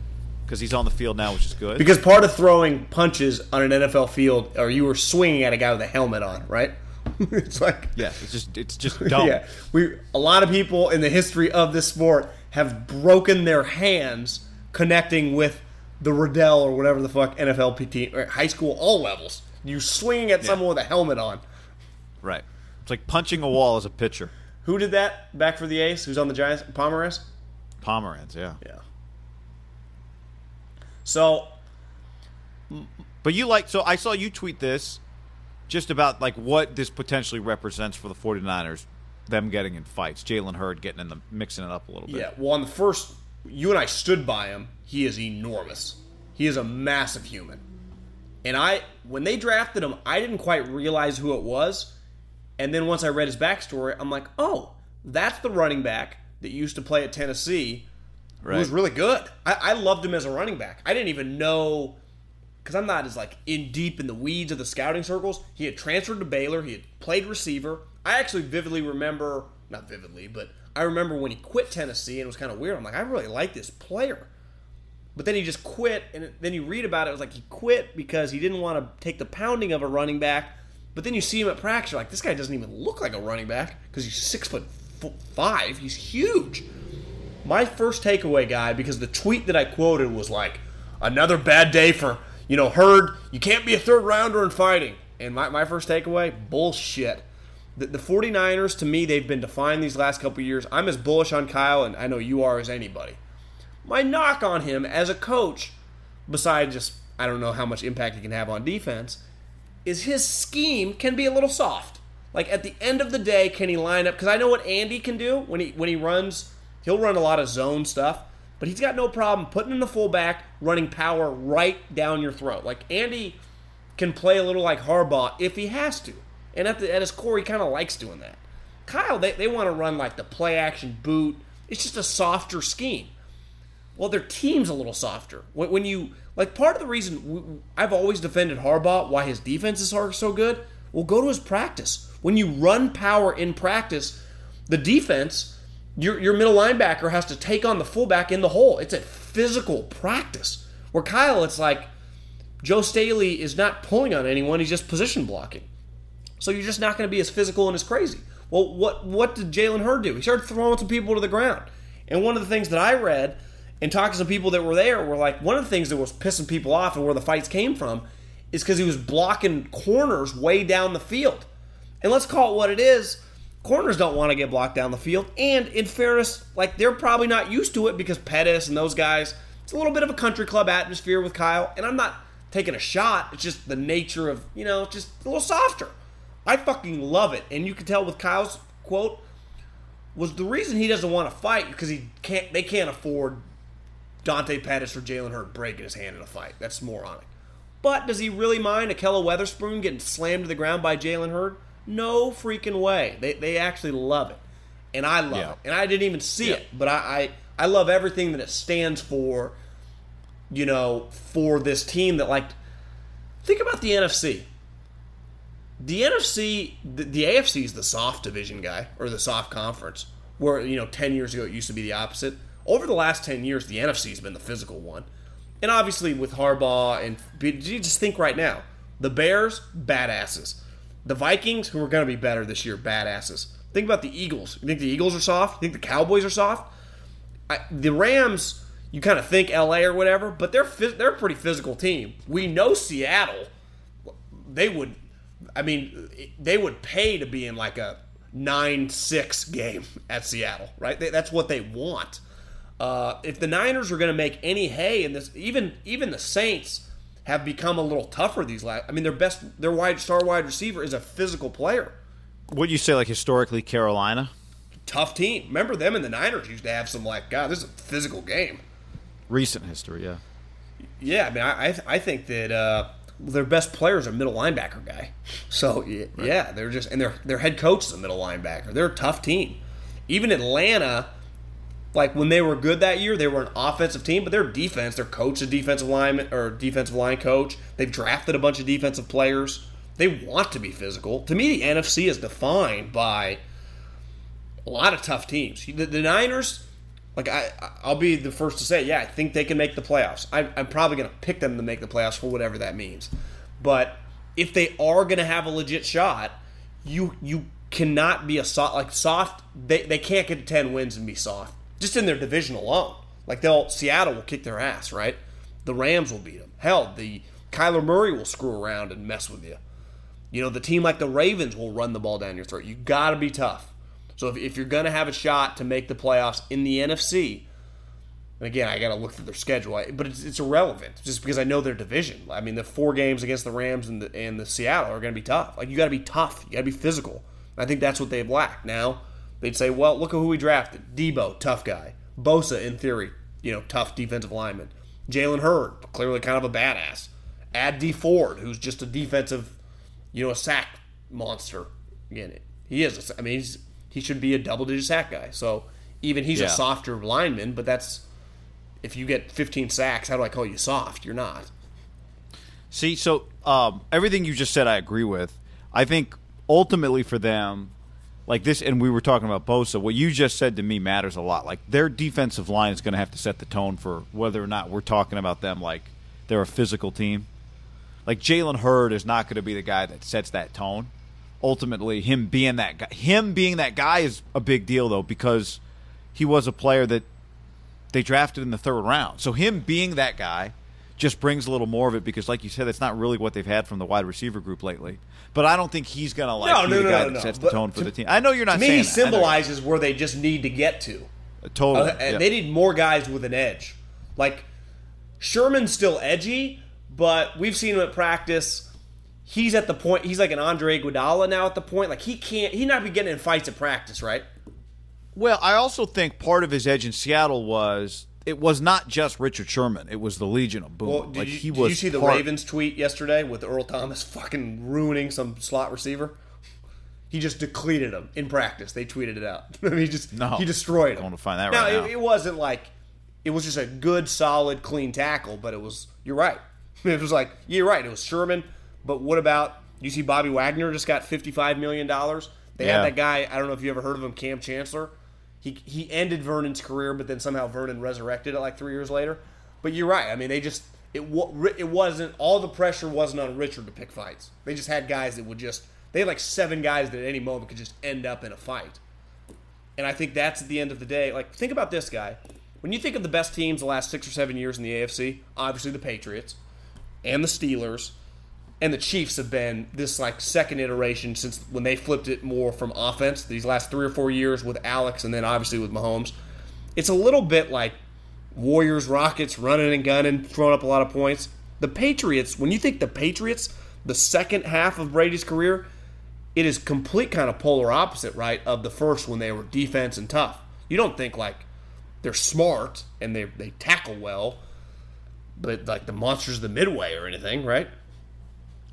because he's on the field now, which is good. Because part of throwing punches on an NFL field, or you were swinging at a guy with a helmet on, right? it's like yeah, it's just it's just dumb. yeah, we a lot of people in the history of this sport have broken their hands connecting with the Riddell or whatever the fuck NFL PT or high school all levels. You swinging at someone with a helmet on. Right. It's like punching a wall as a pitcher. Who did that back for the Ace? Who's on the Giants? Pomeranz. Pomeranz, yeah. Yeah. So But you like so I saw you tweet this just about like what this potentially represents for the 49ers them getting in fights. Jalen Hurd getting in the mixing it up a little bit. Yeah, well, on the first, you and I stood by him. He is enormous. He is a massive human. And I, when they drafted him, I didn't quite realize who it was. And then once I read his backstory, I'm like, oh, that's the running back that used to play at Tennessee. Right. Who was really good. I, I loved him as a running back. I didn't even know because I'm not as like in deep in the weeds of the scouting circles. He had transferred to Baylor. He had played receiver. I actually vividly remember, not vividly, but I remember when he quit Tennessee and it was kind of weird. I'm like, I really like this player. But then he just quit, and then you read about it. It was like he quit because he didn't want to take the pounding of a running back. But then you see him at practice, you're like, this guy doesn't even look like a running back because he's six foot five. He's huge. My first takeaway guy, because the tweet that I quoted was like, another bad day for, you know, Hurd. You can't be a third rounder in fighting. And my, my first takeaway, bullshit. The, the 49ers, to me, they've been defined these last couple years. I'm as bullish on Kyle, and I know you are as anybody. My knock on him as a coach, besides just, I don't know how much impact he can have on defense, is his scheme can be a little soft. Like at the end of the day, can he line up? Because I know what Andy can do when he when he runs. He'll run a lot of zone stuff, but he's got no problem putting in the fullback, running power right down your throat. Like Andy can play a little like Harbaugh if he has to, and at the at his core, he kind of likes doing that. Kyle, they, they want to run like the play action boot. It's just a softer scheme. Well, their team's a little softer. When, when you like, part of the reason I've always defended Harbaugh, why his defenses are so good. Well, go to his practice. When you run power in practice, the defense, your your middle linebacker has to take on the fullback in the hole. It's a physical practice. Where Kyle, it's like Joe Staley is not pulling on anyone; he's just position blocking. So you're just not going to be as physical and as crazy. Well, what what did Jalen Hurd do? He started throwing some people to the ground. And one of the things that I read and talking to some people that were there were like one of the things that was pissing people off and where the fights came from is because he was blocking corners way down the field. And let's call it what it is. Corners don't want to get blocked down the field. And in fairness, like they're probably not used to it because Pettis and those guys, it's a little bit of a country club atmosphere with Kyle. And I'm not taking a shot. It's just the nature of, you know, just a little softer. I fucking love it. And you can tell with Kyle's quote was the reason he doesn't want to fight because he can't they can't afford Dante Pettis or Jalen Hurd breaking his hand in a fight. That's moronic. But does he really mind Ahkello Witherspoon getting slammed to the ground by Jalen Hurd? No freaking way. They, they actually love it. And I love Yeah. it. And I didn't even see Yeah. it. But I, I, I love everything that it stands for, you know, for this team that, like, think about the NFC. The NFC, the, the AFC is the soft division guy or the soft conference. Where you know, ten years ago it used to be the opposite. Over the last ten years, the NFC has been the physical one, and obviously with Harbaugh and you just think right now, the Bears badasses, the Vikings who are going to be better this year badasses. Think about the Eagles. You think the Eagles are soft? You think the Cowboys are soft? I, the Rams, you kind of think LA or whatever, but they're they're a pretty physical team. We know Seattle. They would, I mean, they would pay to be in like a nine six game at Seattle, right? They, that's what they want. Uh, if the Niners are going to make any hay in this, even even the Saints have become a little tougher these last. I mean, their best, their wide star wide receiver is a physical player. What you say, like historically, Carolina? Tough team. Remember them and the Niners used to have some like, God, this is a physical game. Recent history, yeah. Yeah, I mean, I I, think that uh, their best player is a middle linebacker guy. So yeah, yeah, they're just and their their head coach is a middle linebacker. They're a tough team. Even Atlanta, like when they were good that year, they were an offensive team, but their defense, their coach is defensive lineman or defensive line coach. They've drafted a bunch of defensive players. They want to be physical. To me, the NFC is defined by a lot of tough teams. The, the Niners, like I, I'll be the first to say, yeah, I think they can make the playoffs. I, I'm probably going to pick them to make the playoffs for whatever that means. But if they are going to have a legit shot, you you cannot be a soft like soft. They they can't get to ten wins and be soft just in their division alone. Like they'll Seattle will kick their ass, right? The Rams will beat them. Hell, the Kyler Murray will screw around and mess with you. You know, the team like the Ravens will run the ball down your throat. You got to be tough. So if, if you're going to have a shot to make the playoffs in the NFC, and again, I got to look through their schedule, but it's, it's irrelevant just because I know their division. I mean, the four games against the Rams and the, and the Seattle are going to be tough. Like you got to be tough. You got to be physical. I think that's what they've lacked. Now they'd say, well, look at who we drafted: Deebo, tough guy. Bosa, in theory, you know, tough defensive lineman. Jalen Hurd, clearly kind of a badass. Add Dee Ford, who's just a defensive, you know, a sack monster. Again, he is. A, I mean, he's, he should be a double-digit sack guy. So even he's Yeah. a softer lineman, but that's if you get 15 sacks, how do I call you soft? You're not. See, so um, everything you just said, I agree with. I think ultimately for them, like this, and we were talking about Bosa. What you just said to me matters a lot. Like their defensive line is going to have to set the tone for whether or not we're talking about them like they're a physical team. Like Jalen Hurd is not going to be the guy that sets that tone. Ultimately, him being that guy, him being that guy is a big deal though because he was a player that they drafted in the third round. So him being that guy just brings a little more of it because, like you said, that's not really what they've had from the wide receiver group lately. But I don't think he's gonna like No, be no, the no, guy that sets the But tone for to- the team. I know you're not to me, saying he that. Symbolizes where they just need to get to. totally. Uh, and yeah. They need more guys with an edge. Like Sherman's still edgy, but we've seen him at practice. He's at the point. He's like an Andre Iguodala now. At the point, like he can't. He not be getting in fights at practice, right? Well, I also think part of his edge in Seattle was it was not just Richard Sherman; it was the Legion of Boom. Well, did, like you, he did was. you see the part- Ravens tweet yesterday with Earl Thomas fucking ruining some slot receiver? He just depleted him in practice. They tweeted it out. he just No. he destroyed him. I wanna find that now, right it, it wasn't like it was just a good, solid, clean tackle, but it was. You're right. It was like you're right. It was Sherman, but what about you? See, Bobby Wagner just got 55 million dollars. They Yeah. had that guy. I don't know if you ever heard of him, Kam Chancellor. He he ended Vernon's career, but then somehow Vernon resurrected it like three years later. But you're right. I mean, they just it it wasn't all the pressure wasn't on Richard to pick fights. They just had guys that would just they had like seven guys that at any moment could just end up in a fight. And I think that's at the end of the day. Like, think about this guy. When you think of the best teams the last six or seven years in the AFC, obviously the Patriots and the Steelers and the Chiefs have been this like second iteration since when they flipped it more from offense these last three or four years with Alex and then obviously with Mahomes. It's a little bit like Warriors, Rockets running and gunning, throwing up a lot of points. The Patriots, when you think the Patriots, the second half of Brady's career, it is complete kind of polar opposite, right, of the first when they were defense and tough. You don't think like they're smart and they they tackle well, but like the monsters of the midway or anything, right?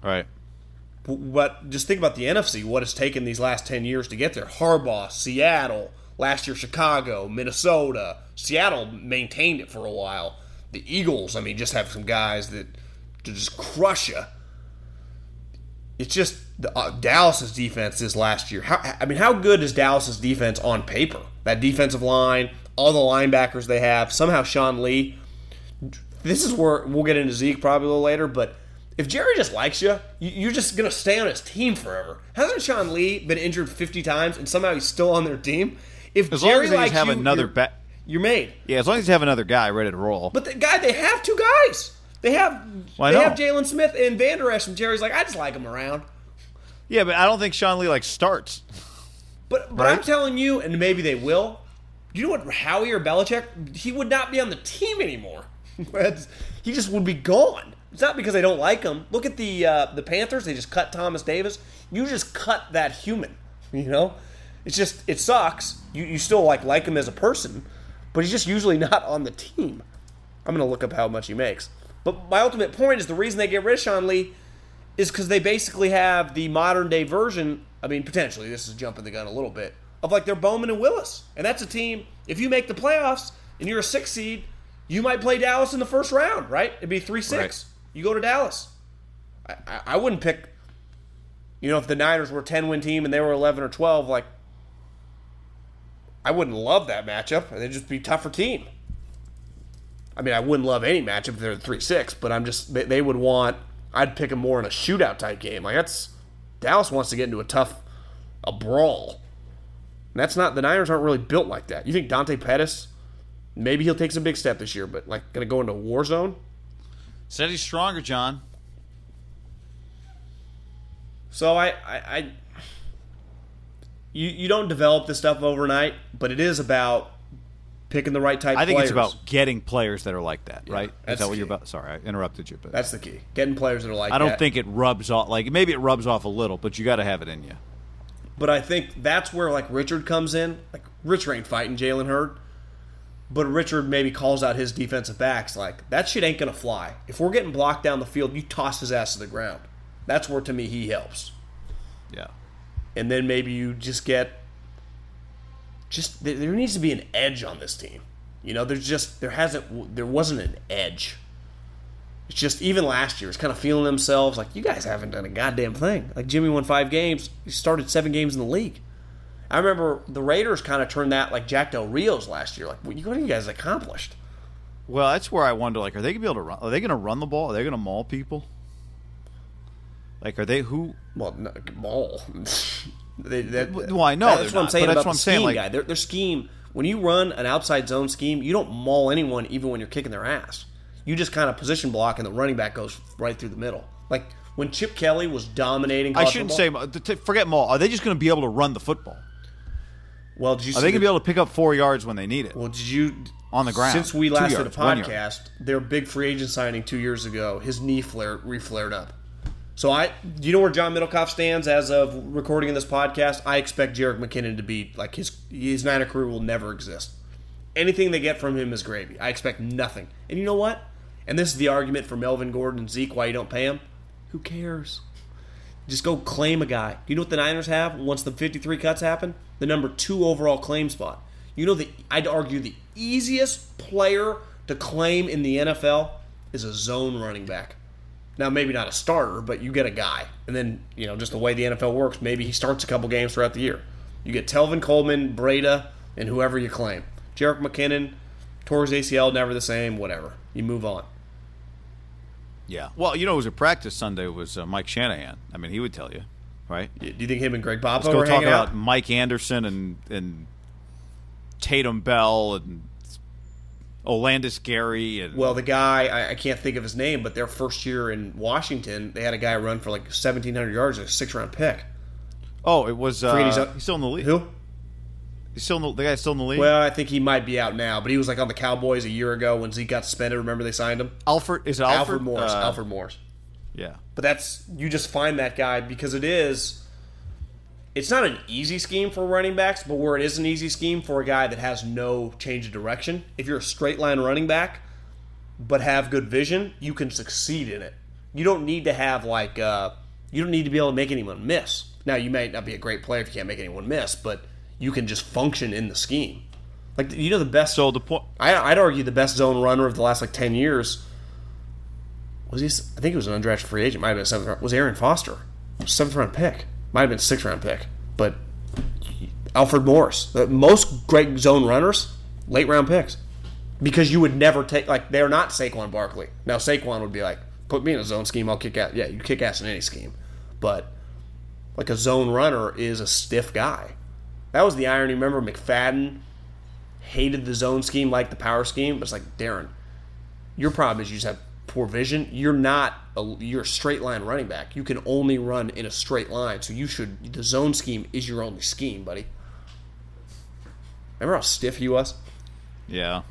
Right. But just think about the NFC, what it's taken these last 10 years to get there. Harbaugh, Seattle, last year Chicago, Minnesota. Seattle maintained it for a while. The Eagles, I mean, just have some guys that to just crush you. it's just the, uh, Dallas's defense this last year. How, I mean, how good is Dallas's defense on paper? That defensive line, all the linebackers they have. Somehow Sean Lee. This is where we'll get into Zeke probably a little later, but if Jerry just likes you, you- you're just gonna stay on his team forever. Hasn't Sean Lee been injured 50 times and somehow he's still on their team? If As long Jerry as they likes have you, another you're, ba- you're made. Yeah, as long as you have another guy ready to roll. But the guy, they have two guys. They have Well, they have Jaylon Smith and Vander Esch, and Jerry's like, I just like him around. yeah, but I don't think Sean Lee like starts. But but I'm telling you, and maybe they will. You know what? Howie or Belichick, he would not be on the team anymore. He just would be gone. It's not because they don't like him. Look at the uh, the Panthers. They just cut Thomas Davis. You just cut that human. You know, it's just it sucks. You you still like like him as a person, but he's just usually not on the team. I'm gonna look up how much he makes. But my ultimate point is the reason they get rid of Sean Lee is because they basically have the modern day version. I mean, potentially, this is jumping the gun a little bit of like their Bowman and Willis, and that's a team. If you make the playoffs and you're a six seed, you might play Dallas in the first round, right? It'd be three six. Right. You go to Dallas. I, I, I wouldn't pick. You know, if the Niners were a ten win team and they were eleven or twelve, like I wouldn't love that matchup. They'd just be tougher team. I mean, I wouldn't love any matchup if they're three six, but I'm just they, they would want. I'd pick them more in a shootout type game. Like that's Dallas wants to get into a tough, a brawl. And that's not the Niners aren't really built like that. You think Dante Pettis? Maybe he'll take some big step this year, but like gonna go into war zone. Said he's stronger, John. So I, I, I you you don't develop this stuff overnight, but it is about picking the right type. I think players. it's about getting players that are like that, right? Is that what the you're about? Sorry, I interrupted you, but that's the key. Getting players that are like. I don't that. think it rubs off. Like maybe it rubs off a little, but you got to have it in you. But I think that's where like Richard comes in. Like Richard ain't fighting Jalen Hurd, but Richard maybe calls out his defensive backs like that shit ain't gonna fly. If we're getting blocked down the field, you toss his ass to the ground. That's where to me he helps. Yeah. And then maybe you just get just there, there needs to be an edge on this team. You know, there's just there hasn't there wasn't an edge. It's just even last year, it's kind of feeling themselves like you guys haven't done a goddamn thing. Like Jimmy won five games, he started seven games in the league. I remember the Raiders kind of turned that like Jack Del Rio's last year. Like, what what have you guys accomplished? Well, that's where I wonder. Like, are they gonna be able to run? Are they gonna run the ball? Are they gonna maul people? Like, are they who? Well, no, ball. they, that, Well, I know That's what I'm saying but that's about what I'm saying, like- guy. Their, their scheme, when you run an outside zone scheme, you don't maul anyone even when you're kicking their ass. You just kind of position block, and the running back goes right through the middle. Like when Chip Kelly was dominating. I shouldn't football- say. Forget maul. Are they just gonna be able to run the football? Well, did you Are they gonna the- be able to pick up four yards when they need it? Well, did you On the ground. Since we last yards, did a podcast, their big free agent signing two years ago, his knee flared, reflared up. So I, do you know where John Middlekauff stands as of recording in this podcast? I expect Jerick McKinnon to be like his his Niner career will never exist. Anything they get from him is gravy. I expect nothing. And you know what? And this is the argument for Melvin Gordon and Zeke why you don't pay him. Who cares? Just go claim a guy. Do you know what the Niners have once the 53 cuts happen? The number two overall claim spot. You know the I'd argue the easiest player to claim in the NFL is a zone running back. Now maybe not a starter, but you get a guy, and then you know just the way the NFL works, maybe he starts a couple games throughout the year. You get Tevin Coleman, Breida, and whoever you claim. Jerick McKinnon, tore his ACL, never the same. Whatever, you move on. Yeah. Well, you know, it was a practice Sunday was uh, Mike Shanahan. I mean, he would tell you, right? Do you think him and Greg Popo Let's go talk about out? Mike Anderson and and Tatum Bell and Olandis Gary and Well, the guy I, I can't think of his name, but their first year in Washington, they had a guy run for like 1,700 yards, a six round pick. oh, it was uh, he's he's still in the league. Who? He's still in the, the guy's still in the league. Well, I think he might be out now, but he was like on the Cowboys a year ago when Zeke got suspended. Remember they signed him? Alfred is it Alfred, Alfred, Morris. Uh, Alfred Morris. Yeah. But that's you just find that guy because it is. It's not an easy scheme for running backs, but where it is an easy scheme for a guy that has no change of direction. If you're a straight line running back, but have good vision, you can succeed in it. You don't need to have like uh, you don't need to be able to make anyone miss. Now you may not be a great player if you can't make anyone miss, but you can just function in the scheme. Like you know the best. So the point. I, I'd argue the best zone runner of the last like ten years was he. I think he was an undrafted free agent. Might have been a seventh. round- Was Arian Foster? seventh round pick. Might have been sixth round pick, but Alfred Morris. The most great zone runners, late round picks, because you would never take like they're not Saquon Barkley. Now Saquon would be like, put me in a zone scheme, I'll kick ass. Yeah, you kick ass in any scheme, but like a zone runner is a stiff guy. That was the irony. Remember McFadden hated the zone scheme like the power scheme, but it's like Darren, your problem is you just have poor vision. You're not a, you're a straight line running back. You can only run in a straight line. So you should the zone scheme is your only scheme, buddy. Remember how stiff he was? Yeah.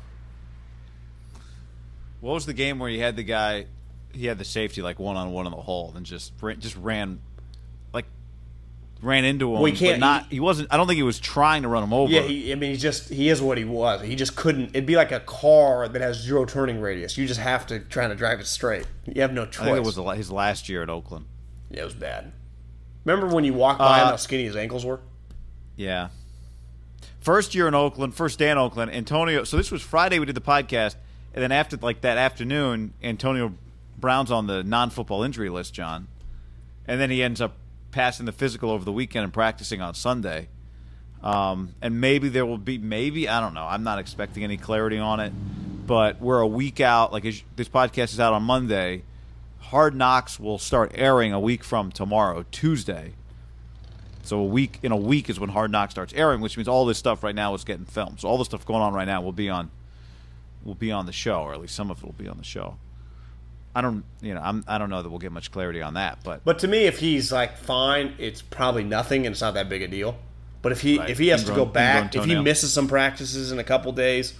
What was the game where you had the guy, he had the safety like one on one in the hole, and just just ran, ran into him. Well, can't- but not. He wasn't. I don't think he was trying to run him over. Yeah, he, I mean, he just he is what he was. He just couldn't. It'd be like a car that has zero turning radius. You just have to try to drive it straight. You have no choice. It was his last year at Oakland. yeah, it was bad. Remember when you walked by him Uh, how skinny his ankles were? Yeah. First year in Oakland, first day in Oakland, Antonio. So this was Friday. We did the podcast, and then after like that afternoon, Antonio Brown's on the non-football injury list, John, and then he ends up passing the physical over the weekend and practicing on Sunday. Um, and maybe there will be maybe I don't know. I'm not expecting any clarity on it, but we're a week out. Like this podcast is out on Monday. Hard Knocks will start airing a week from tomorrow, Tuesday. So a week in a week is when Hard Knocks starts airing, which means all this stuff right now is getting filmed. So all the stuff going on right now will be on will be on the show, or at least some of it will be on the show. I don't, you know, I'm, I don't know that we'll get much clarity on that, but But to me, if he's like fine, it's probably nothing, and it's not that big a deal. But if he Right. if he has to go back, if he misses some practices in a couple days,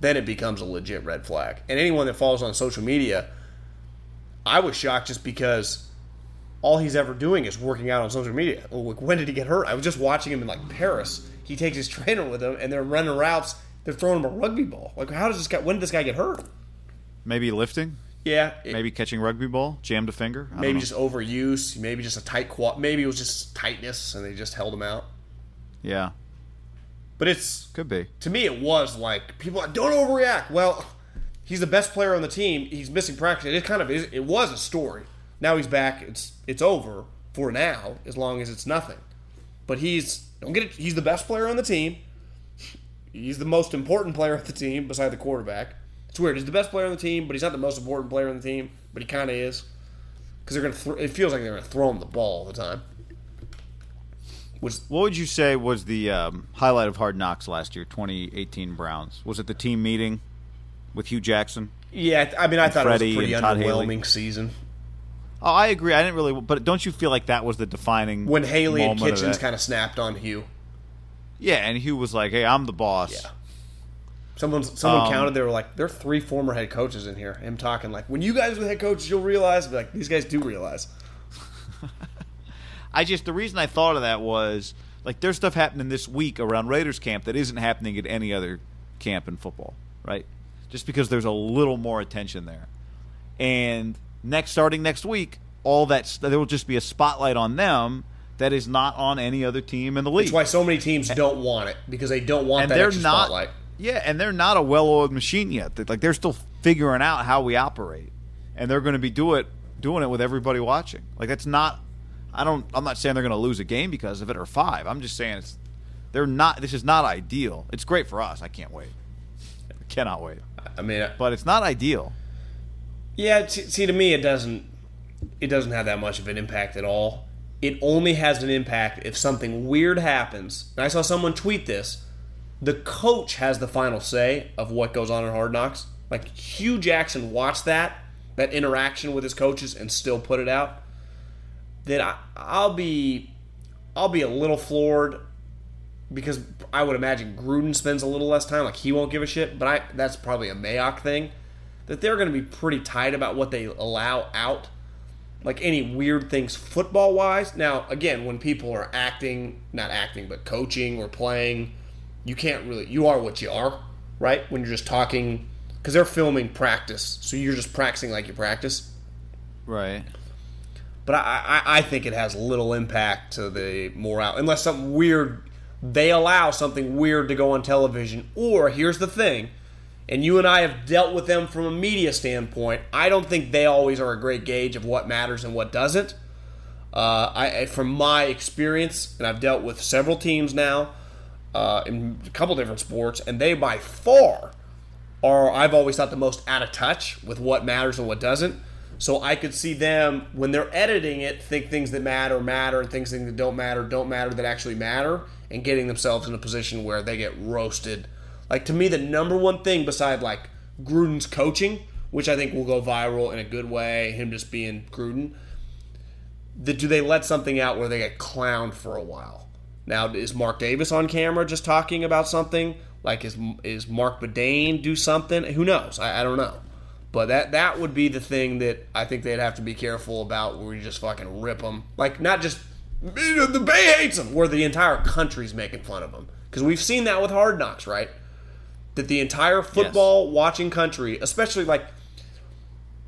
then it becomes a legit red flag. And anyone that follows on social media, I was shocked just because all he's ever doing is working out on social media. Like, when did he get hurt? I was just watching him in like Paris. He takes his trainer with him, and they're running routes. They're throwing him a rugby ball. Like, how does this guy? When did this guy get hurt? maybe lifting, Yeah, it- maybe catching rugby ball, jammed a finger. I maybe just overuse. Maybe just a tight quad. Maybe it was just tightness, and they just held him out. yeah, But it's could be. to me, it was like people like, don't overreact. Well, he's the best player on the team. He's missing practice. It kind of is. It was a story. Now he's back. It's it's over for now, as long as it's nothing. But he's don't get it. He's the best player on the team. He's the most important player of the team beside the quarterback. It's weird. He's the best player on the team, but he's not the most important player on the team. But he kind of is because they're gonna. Th- it feels like they're gonna throw him the ball all the time. Which What would you say was the um, highlight of Hard Knocks last year, 2018 Browns? Was it the team meeting with Hue Jackson? yeah, I mean, I thought Freddie it was a pretty underwhelming season. Oh, I agree. I didn't really, but don't you feel like that was the defining when Haley and Kitchens kind of snapped on Hue. Yeah, and Hue was like, "Hey, I'm the boss." Yeah. Someone someone Um, counted. They were like, "There are three former head coaches in here." Him talking like, "When you guys were head coaches, you'll realize." But like, these guys do realize. I just the reason I thought of that was like there's stuff happening this week around Raiders camp that isn't happening at any other camp in football, right? Just because there's a little more attention there. And next starting next week, all that there will just be a spotlight on them that is not on any other team in the league. That's why so many teams don't want it because they don't want and that they're extra not spotlight. Yeah, and they're not a well-oiled machine yet. They're, like they're still figuring out how we operate, and they're going to be do it doing it with everybody watching. Like that's not. I don't. I'm not saying they're going to lose a game because of it or five. I'm just saying it's. They're not. This is not ideal. It's great for us. I can't wait. I cannot wait. I mean, But it's not ideal. yeah. See, to me, it doesn't. It doesn't have that much of an impact at all. It only has an impact if something weird happens. And I saw someone tweet this. The coach has the final say of what goes on in Hard Knocks. Like Hue Jackson watched that that interaction with his coaches and still put it out. Then I, I'll be I'll be a little floored because I would imagine Gruden spends a little less time. Like he won't give a shit. But I that's probably a Mayock thing. That they're going to be pretty tight about what they allow out like any weird things football wise. Now, again, when people are acting, not acting, but coaching or playing, you can't really, you are what you are, right? When you're just talking, because they're filming practice, so you're just practicing like you practice. Right. But I, I, I think it has little impact to the morale, unless something weird, they allow something weird to go on television. Or, here's the thing, and you and I have dealt with them from a media standpoint. I don't think they always are a great gauge of what matters and what doesn't. Uh, I, I- from my experience, and I've dealt with several teams now uh, in a couple different sports, and they by far are I've always thought the most out of touch with what matters and what doesn't. So I could see them when they're editing it think things that matter matter and things that don't matter don't matter that actually matter and getting themselves in a position where they get roasted. Like to me the number one thing beside like Gruden's coaching, which I think will go viral in a good way, him just being Gruden, do they let something out where they get clowned for a while? Now, is Mark Davis on camera just talking about something? Like, is is Mark Bedane do something? Who knows? I, I don't know. But that that would be the thing that I think they'd have to be careful about, where you just fucking rip them. Like, not just the Bay hates them, where the entire country's making fun of them. Because we've seen that with Hard Knocks, right? That the entire football watching country, especially like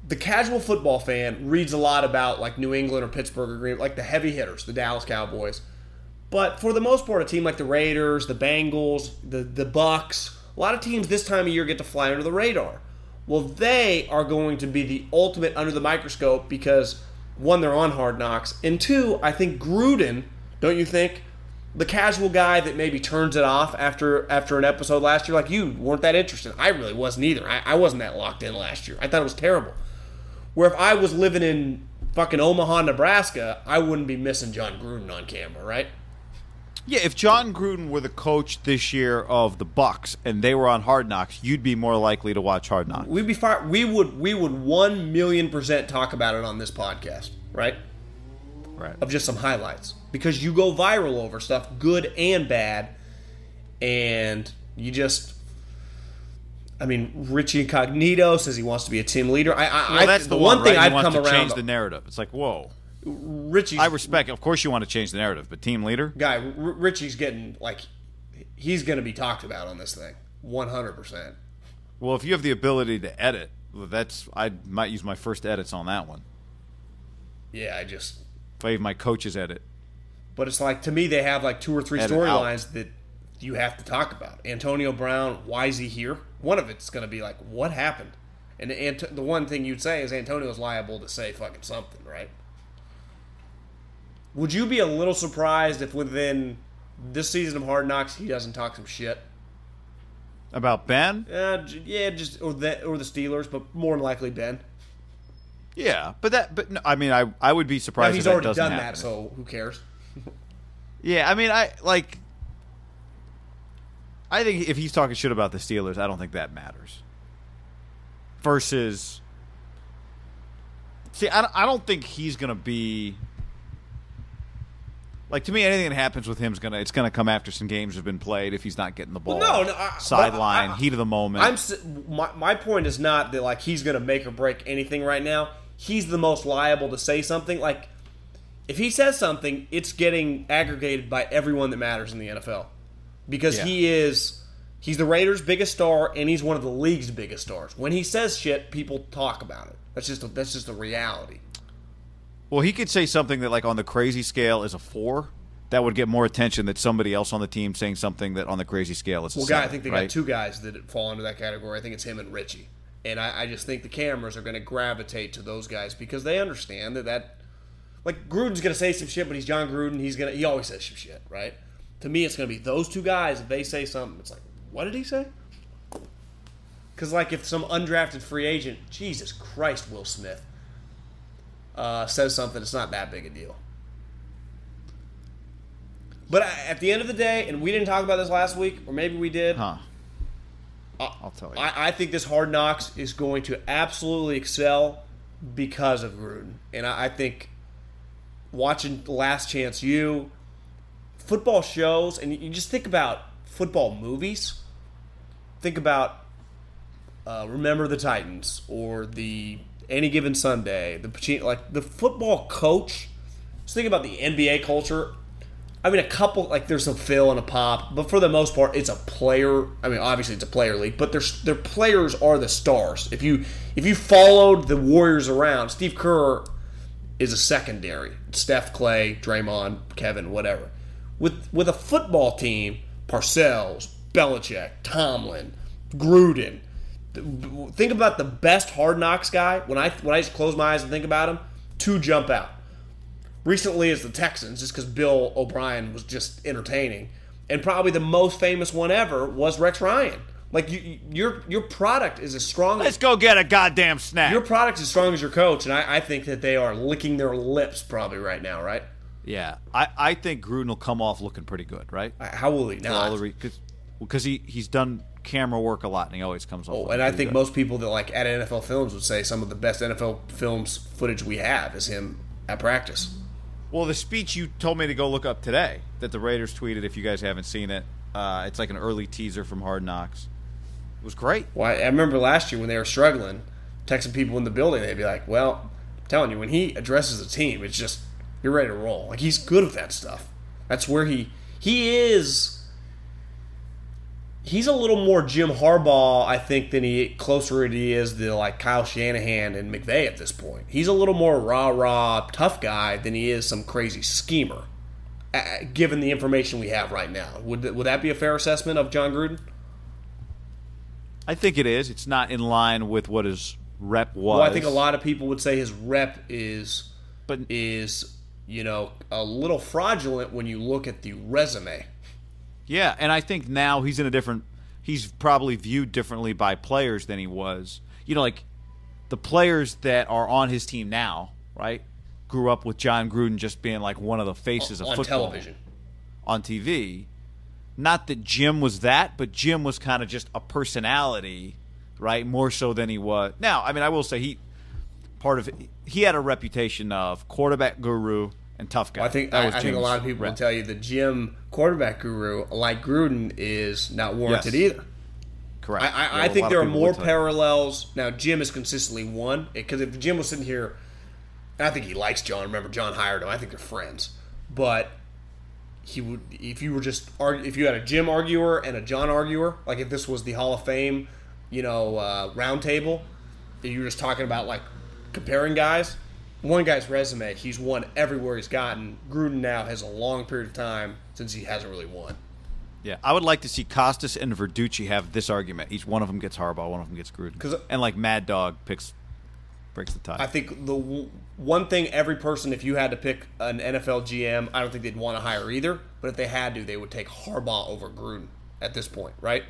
the casual football fan reads a lot about like New England or Pittsburgh or Green, like the heavy hitters, the Dallas Cowboys. But for the most part, a team like the Raiders, the Bengals, the the Bucs, a lot of teams this time of year get to fly under the radar. Well, they are going to be the ultimate under the microscope because one, they're on hard knocks, and two, I think Gruden, don't you think, the casual guy that maybe turns it off after after an episode last year, like you weren't that interested. I really wasn't either. I, I wasn't that locked in last year. I thought it was terrible. Where if I was living in fucking Omaha, Nebraska, I wouldn't be missing Jon Gruden on camera, right? Yeah, if Jon Gruden were the coach this year of the Bucs and they were on Hard Knocks, you'd be more likely to watch Hard Knocks. We'd be fine. We would we would one million percent talk about it on this podcast, right? Right. Of just some highlights because you go viral over stuff, good and bad, and you just. I mean, Richie Incognito says he wants to be a team leader. I, I, Well, I that's the, one, thing right? I've come to around. change the narrative. It's like, whoa. Richie's I respect. Of course, you want to change the narrative, but team leader. guy. R- Richie's getting like he's going to be talked about on this thing, one hundred percent. Well, if you have the ability to edit, that's I might use my first edits on that one. Yeah, I just. If my coaches edit, But it's like to me, they have like two or three storylines that you have to talk about. Antonio Brown, why is he here? One of it's going to be like, what happened? And Ant- the one thing you'd say is Antonio's liable to say fucking something, right? Would you be a little surprised if within this season of Hard Knocks he doesn't talk some shit? about Ben, Uh, yeah, just or the or the Steelers, but more than likely Ben. yeah, but that, but no, I mean, I I would be Now, surprised he's if that already done happen. that, so who cares? Yeah, I mean, I like. I think if he's talking shit about the Steelers, I don't think that matters. Versus, see, I I don't think he's gonna be. Like to me, anything that happens with him is gonna it's gonna come after some games have been played. If he's not getting the ball, Well, no, no, sideline, heat of the moment. I'm my, my point is not that like he's going to make or break anything right now. He's the most liable to say something. Like if he says something, it's getting aggregated by everyone that matters in the NFL because Yeah. he is he's the Raiders' biggest star and he's one of the league's biggest stars. When he says shit, people talk about it. That's just a, that's just the reality. Well, he could say something that, like, on the crazy scale is a four. That would get more attention than somebody else on the team saying something that on the crazy scale is a Well, guy, I think they right? got two guys that fall into that category. I think it's him and Richie. And I, I just think the cameras are going to gravitate to those guys because they understand that that, like Gruden's going to say some shit, but he's Jon Gruden. He's gonna he always says some shit, right? To me, it's going to be those two guys. If they say something, it's like, what did he say? Because like if some undrafted free agent, Jesus Christ, Will Smith, uh, says something, it's not that big a deal. But I- at the end of the day, and we didn't talk about this last week, or maybe we did. Huh. I'll tell you. I, I think this Hard Knocks is going to absolutely excel because of Gruden, and I, I think watching Last Chance U, football shows, and you just think about football movies. Think about uh, Remember the Titans or the Any Given Sunday, the Pacino, like the football coach. Just think about the NBA culture. I mean, a couple like there's a Phil and a pop, but for the most part, it's a player. I mean, obviously it's a player league, but there's their players are the stars. If you if you followed the Warriors around, Steve Kerr is a secondary. Steph, Clay, Draymond, Kevin, whatever. With with a football team, Parcells, Belichick, Tomlin, Gruden. Think about the best Hard Knocks guy. When I when I just close my eyes and think about him, two jump out. recently is the Texans, just because Bill O'Brien was just entertaining, and probably the most famous one ever was Rex Ryan. Like you, you- your your product is as strong Let's as go get a goddamn snack. your product is as strong as your coach, and I, I think that they are licking their lips probably right now, right? yeah, I, I think Gruden will come off looking pretty good, right? How will he not? cause, because he he's done camera work a lot and he always comes off. Oh, and I think good. most people that like at NFL Films would say some of the best NFL Films footage we have is him at practice. Well, the speech you told me to go look up today that the Raiders tweeted. If you guys haven't seen it, uh, it's like an early teaser from Hard Knocks. It was great. Well, I I remember last year when they were struggling, texting people in the building, they'd be like, "Well, I'm telling you, when he addresses the team, it's just you're ready to roll. Like he's good at that stuff. That's where he he is. He's a little more Jim Harbaugh, I think, than he closer he is to like Kyle Shanahan and McVay at this point. He's a little more rah rah tough guy than he is some crazy schemer. Uh, given the information we have right now, would th- would that be a fair assessment of Jon Gruden? I think it is. It's not in line with what his rep was. Well, I think a lot of people would say his rep is but is you know a little fraudulent when you look at the resume. Yeah, and I think now he's in a different. He's probably viewed differently by players than he was. You know, like the players that are on his team now, right? Grew up with Jon Gruden just being like one of the faces of on football television. on TV. Not that Jim was that, but Jim was kind of just a personality, right? More so than he was now. I mean, I will say he part of he had a reputation of quarterback guru and tough guy. I think I, I think a lot of people would tell you the Jim quarterback guru, like Gruden, is not warranted Yes. either. correct. I, Yeah, I, I think there are more would tell you. parallels now. Jim has consistently won because if Jim was sitting here, and I think he likes Jon. Remember, Jon hired him. I think they're friends, but he would if you were just if you had a Jim arguer and a Jon arguer, like if this was the Hall of Fame, you know, uh, round table, and you were just talking about like comparing guys. One guy's resume, he's won everywhere he's gotten. Gruden now has a long period of time since he hasn't really won. Yeah, I would like to see Costas and Verducci have this argument. Each one of them gets Harbaugh, one of them gets Gruden, and like Mad Dog picks breaks the tie. I think the w- one thing every person, if you had to pick an NFL GM, I don't think they'd want to hire either. But if they had to, they would take Harbaugh over Gruden at this point, right?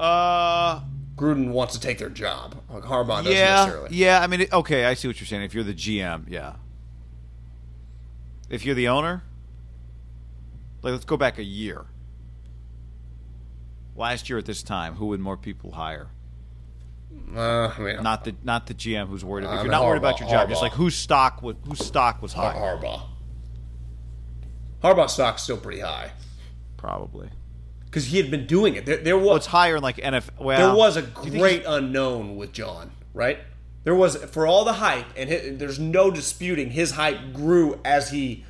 uh, Gruden wants to take their job. Like Harbaugh doesn't yeah, necessarily. yeah. I mean, okay, I see what you're saying. If you're the GM, yeah. If you're the owner, like let's go back a year. Last year at this time, who would more people hire? Uh, I mean, Not the not the GM who's worried. About, if you're not worried about your job, just like whose stock was whose stock was Har- higher, Harbaugh. Stock's still pretty high probably. Because he had been doing it. There, there was higher in like NFL. Well, there was a do you think great unknown with Jon, right? There was for all the hype, and hi there's no disputing his hype grew as he.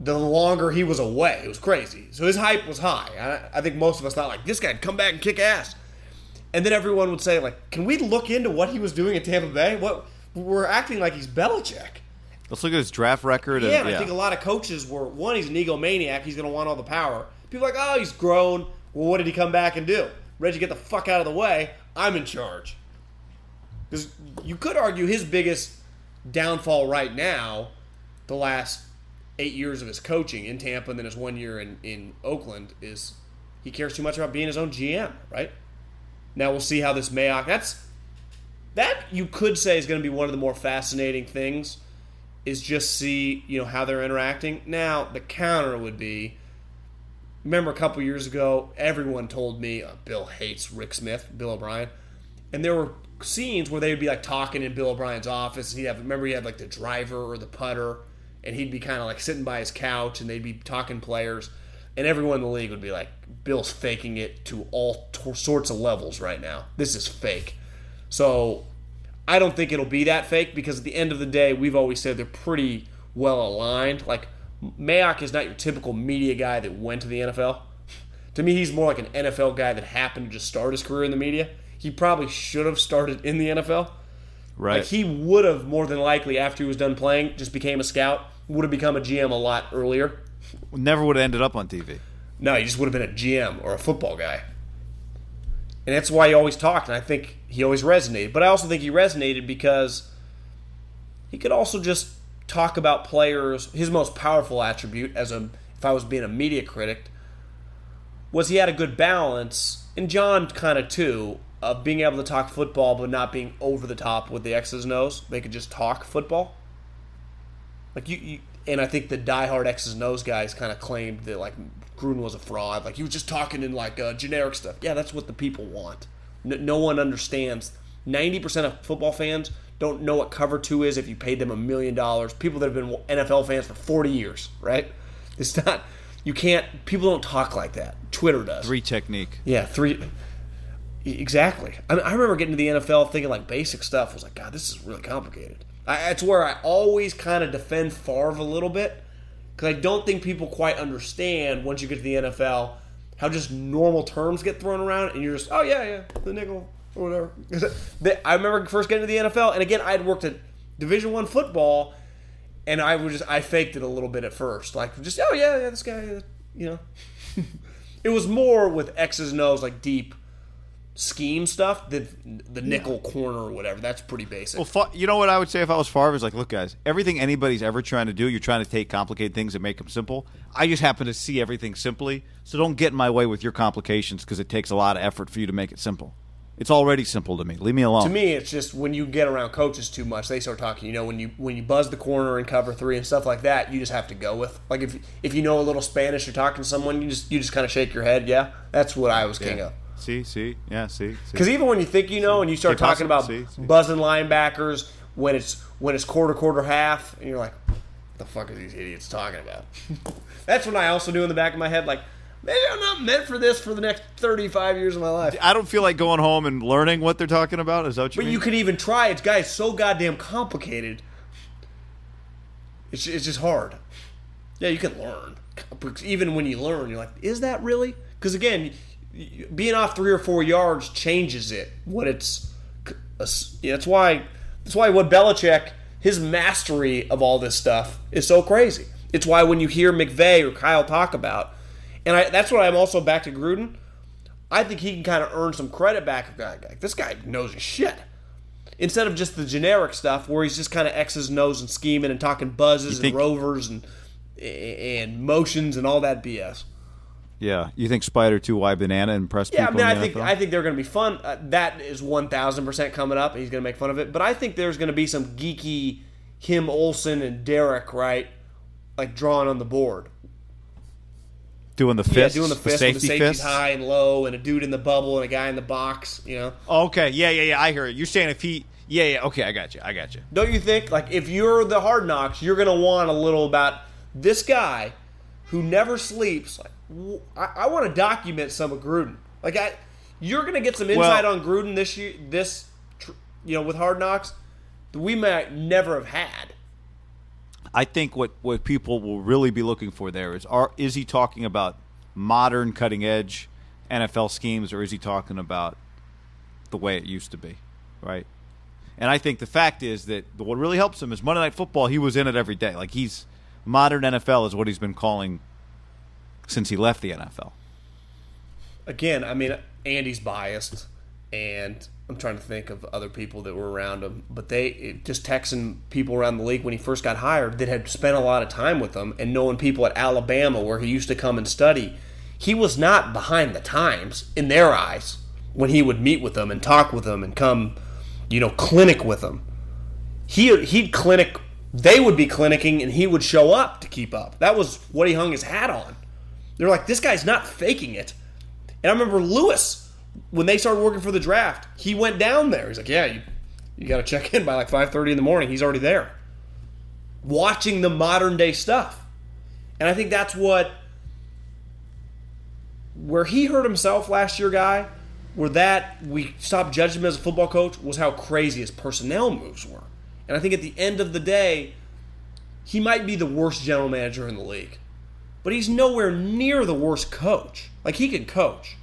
The longer he was away, it was crazy. So his hype was high. I, I think most of us thought like this guy'd come back and kick ass, and then everyone would say like, "Can we look into what he was doing at Tampa Bay? What we're acting like he's Belichick." Let's look at his draft record. Yeah, and, and I think a lot of coaches were one, he's an egomaniac, he's gonna want all the power. People are like, oh, he's grown. Well, what did he come back and do? Reggie, get the fuck out of the way. I'm in charge. Because you could argue his biggest downfall right now, the last eight years of his coaching in Tampa and then his one year in, in Oakland, is he cares too much about being his own GM, right? Now we'll see how this Mayock. That's that you could say is going to be one of the more fascinating things is just see you know how they're interacting. Now the counter would be. Remember a couple years ago, everyone told me uh, Bill hates Rick Smith, Bill O'Brien, and there were scenes where they would be like talking in Bill O'Brien's office. And he'd have remember he had like the driver or the putter, and he'd be kind of like sitting by his couch, and they'd be talking players, and everyone in the league would be like, Bill's faking it to all t- sorts of levels right now. This is fake. So I don't think it'll be that fake because at the end of the day, we've always said they're pretty well aligned. Like Mayock is not your typical media guy that went to the NFL. To me, he's more like an NFL guy that happened to just start his career in the media. He probably should have started in the NFL. right. Like he would have more than likely after he was done playing, just became a scout, would have become a GM a lot earlier. Never would have ended up on TV. No, he just would have been a GM or a football guy. And that's why he always talked, and I think he always resonated. But I also think he resonated because he could also just talk about players. His most powerful attribute, as a if I was being a media critic, was he had a good balance, and Jon kind of too, of being able to talk football but not being over the top with the X's O's. They could just talk football. Like you, you and I think the diehard X's O's guys kind of claimed that like Gruden was a fraud. Like he was just talking in like uh, generic stuff. Yeah, that's what the people want. No, no one understands. Ninety percent of football fans don't know what cover two is if you paid them a million dollars. People that have been NFL fans for forty years, right? It's not. You can't. People don't talk like that. Twitter does. Three technique. Yeah, three. Exactly. I, mean, I remember getting to the NFL thinking like basic stuff. I was like, God, this is really complicated. I, that's where I always kind of defend Favre a little bit because I don't think people quite understand once you get to the NFL how just normal terms get thrown around and you're just, oh yeah, yeah, the nickel or whatever. I remember first getting to the NFL, and again, I had worked at Division One football, and I was just I faked it a little bit at first, like just, oh yeah, yeah, this guy, you know. it was more with X's and O's, like deep scheme stuff, the the nickel corner or whatever. That's pretty basic. Well, fa- you know what I would say if I was Favre is like, look, guys, everything anybody's ever trying to do, you're trying to take complicated things and make them simple. I just happen to see everything simply, so don't get in my way with your complications because it takes a lot of effort for you to make it simple. It's already simple to me. Leave me alone. to me, it's just when you get around coaches too much, they start talking. You know, when you when you buzz the corner and cover three and stuff like that, you just have to go with. Like if if you know a little Spanish, you're talking to someone, you just you just kind of shake your head. Yeah, that's what I was king of. See, see, yeah, see. see. Because even when you think you know, and you start See, talking about. See, see. buzzing linebackers when it's when it's quarter, quarter, half, and you're like, "What the fuck are these idiots talking about?" That's when I also do in the back of my head, like, maybe I'm not meant for this for the next 35 years of my life. I don't feel like going home and learning what they're talking about. Is that what you But mean? you can even try. It's guys so goddamn complicated. It's it's just hard. Yeah, you can learn. Even when you learn, you're like, is that really? Because again, being off three or four yards changes it. What it's. Yeah, that's why. That's why what Belichick, his mastery of all this stuff is so crazy. It's why when you hear McVay or Kyle talk about, and I, that's what I'm also back to Gruden. I think he can kind of earn some credit back. Like, This guy knows his shit. Instead of just the generic stuff where he's just kind of X's O's and scheming and talking buzzes think- and rovers and and motions and all that BS. yeah, you think Spider Two Y Banana impressed Yeah, I people? mean, I in the think NFL? I think they're going to be fun. Uh, that is one thousand percent coming up. He's going to make fun of it, but I think there's going to be some geeky him Olsen and Derek right, like drawn on the board. Doing the Yeah, doing the fist with safety the safeties high and low, and a dude in the bubble and a guy in the box. You know. Okay, yeah, yeah, yeah. I hear it. You're saying if he, yeah, yeah. Okay, I got you. I got you. Don't you think? Like, if you're the hard knocks, you're gonna want a little about this guy who never sleeps. Like, w- I, want to document some of Gruden. Like, I, you're gonna get some insight Well- on Gruden this year. This, tr- you know, with hard knocks, that we might never have had. I think what, what people will really be looking for there is are is he talking about modern cutting edge NFL schemes or is he talking about the way it used to be, right? And I think the fact is that what really helps him is Monday Night Football. He was in it every day. Like he's modern NFL is what he's been calling since he left the NFL. Again, I mean, Andy's biased, and I'm trying to think of other people that were around him, but they just texting people around the league when he first got hired that had spent a lot of time with him, and knowing people at Alabama where he used to come and study. He was not behind the times in their eyes when he would meet with them and talk with them and come, you know, clinic with them. He he'd clinic. They would be clinicking, and he would show up to keep up. That was what he hung his hat on. They're like, this guy's not faking it. And I remember Lewis when they started working for the draft. He went down there. He's like, yeah, you, you got to check in by like five thirty in the morning. He's already there, watching the modern day stuff. And I think that's what where he hurt himself last year, guy. Where that we stopped judging him as a football coach was how crazy his personnel moves were. And I think at the end of the day, he might be the worst general manager in the league but he's nowhere near the worst coach. Like he can coach.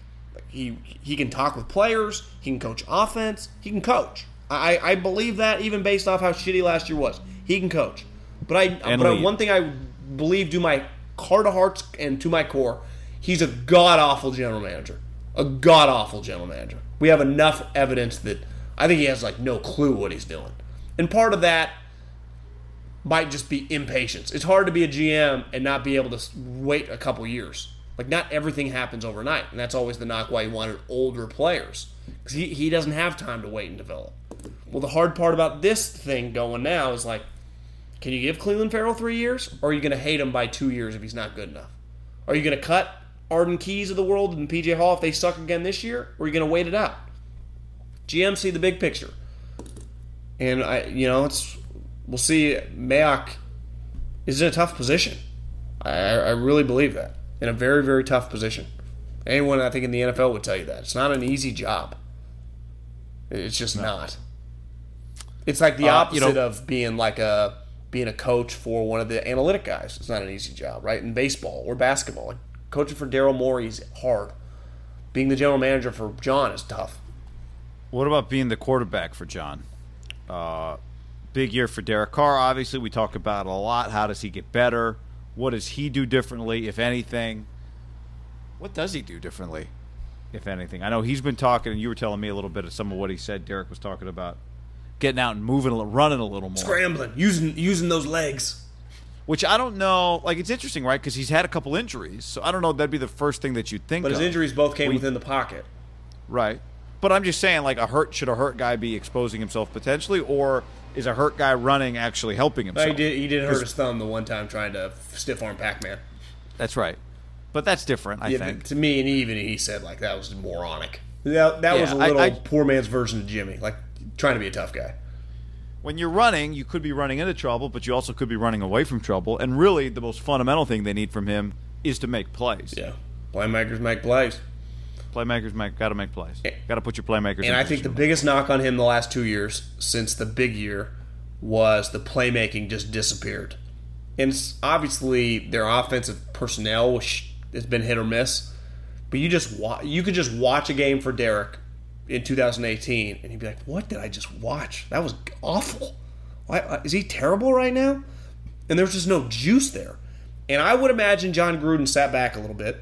He he can talk with players. He can coach offense. He can coach. I I believe that even based off how shitty last year was. He can coach. But I And but I, one thing I believe to my heart of hearts and to my core, he's a god awful general manager. A god awful general manager. We have enough evidence that I think he has like no clue what he's doing. And part of that might just be impatience. It's hard to be a GM and not be able to wait a couple years. Like not everything happens overnight, and that's always the knock why he wanted older players because he, he doesn't have time to wait and develop. Well, the hard part about this thing going now is like, can you give Clelin Ferrell three years, or are you going to hate him by two years if he's not good enough? Are you going to cut Arden Keys of the world and PJ Hall if they suck again this year, or are you going to wait it out? GM see the big picture, and I, you know, it's we'll see. Mayock is in a tough position. I, I really believe that in a very very tough position. Anyone I think in the NFL would tell you that it's not an easy job. It's just not. It's like the Uh, opposite you know- of being like a being a coach for one of the analytic guys. It's not an easy job, right? In baseball or basketball, like coaching for Daryl Morey is hard. Being the general manager for John is tough. What about being the quarterback for John? Uh, big year for Derek Carr. Obviously, we talk about it a lot. How does he get better? What does he do differently, if anything? What does he do differently, if anything? I know he's been talking, and you were telling me a little bit of some of what he said. Derek was talking about getting out and moving, a little, running a little more. Scrambling, using using those legs. Which I don't know. Like it's interesting, right? Because he's had a couple injuries, so I don't know. That'd be the first thing that you'd think. But his of. injuries both came We- within the pocket. Right. But I'm just saying, like a hurt should a hurt guy be exposing himself potentially, or is a hurt guy running actually helping himself? He did. He did hurt his thumb the one time trying to stiff arm Pac Man. That's right. But that's different, I Yeah, think. to me, and even he said like that was moronic. That, that was a Yeah, I- little I- poor man's version of Jimmy, like trying to be a tough guy. When you're running, you could be running into trouble, but you also could be running away from trouble. And really, the most fundamental thing they need from him is to make plays. Yeah, playmakers make plays. Playmakers make got to make plays. Got to put your playmakers. in And I think the biggest knock on him the last two years, since the big year, was the playmaking just disappeared. And it's obviously their offensive personnel which has been hit or miss. But you just wa- you could just watch a game for Derek in 2018, and he'd be like, "What did I just watch? That was awful. Why, uh, is he terrible right now?" And there's just no juice there. And I would imagine Jon Gruden sat back a little bit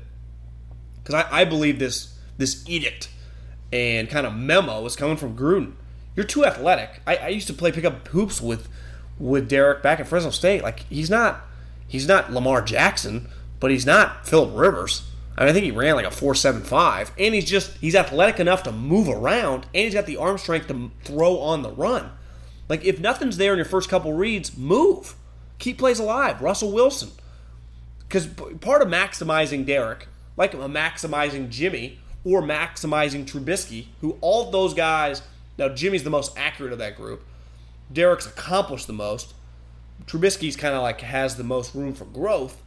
because I, I believe this this edict and kind of memo was coming from Gruden. You're too athletic. I, I used to play pickup hoops with with Derek back at Fresno State. Like he's not he's not Lamar Jackson, but he's not Philip Rivers. I, mean, I think he ran like a four seven five, and he's just he's athletic enough to move around, and he's got the arm strength to throw on the run. Like if nothing's there in your first couple reads, move, keep plays alive. Russell Wilson, because part of maximizing Derek, like maximizing Jimmy or maximizing Trubisky, who all those guys. Now Jimmy's the most accurate of that group. Derek's accomplished the most. Trubisky's kind of like has the most room for growth.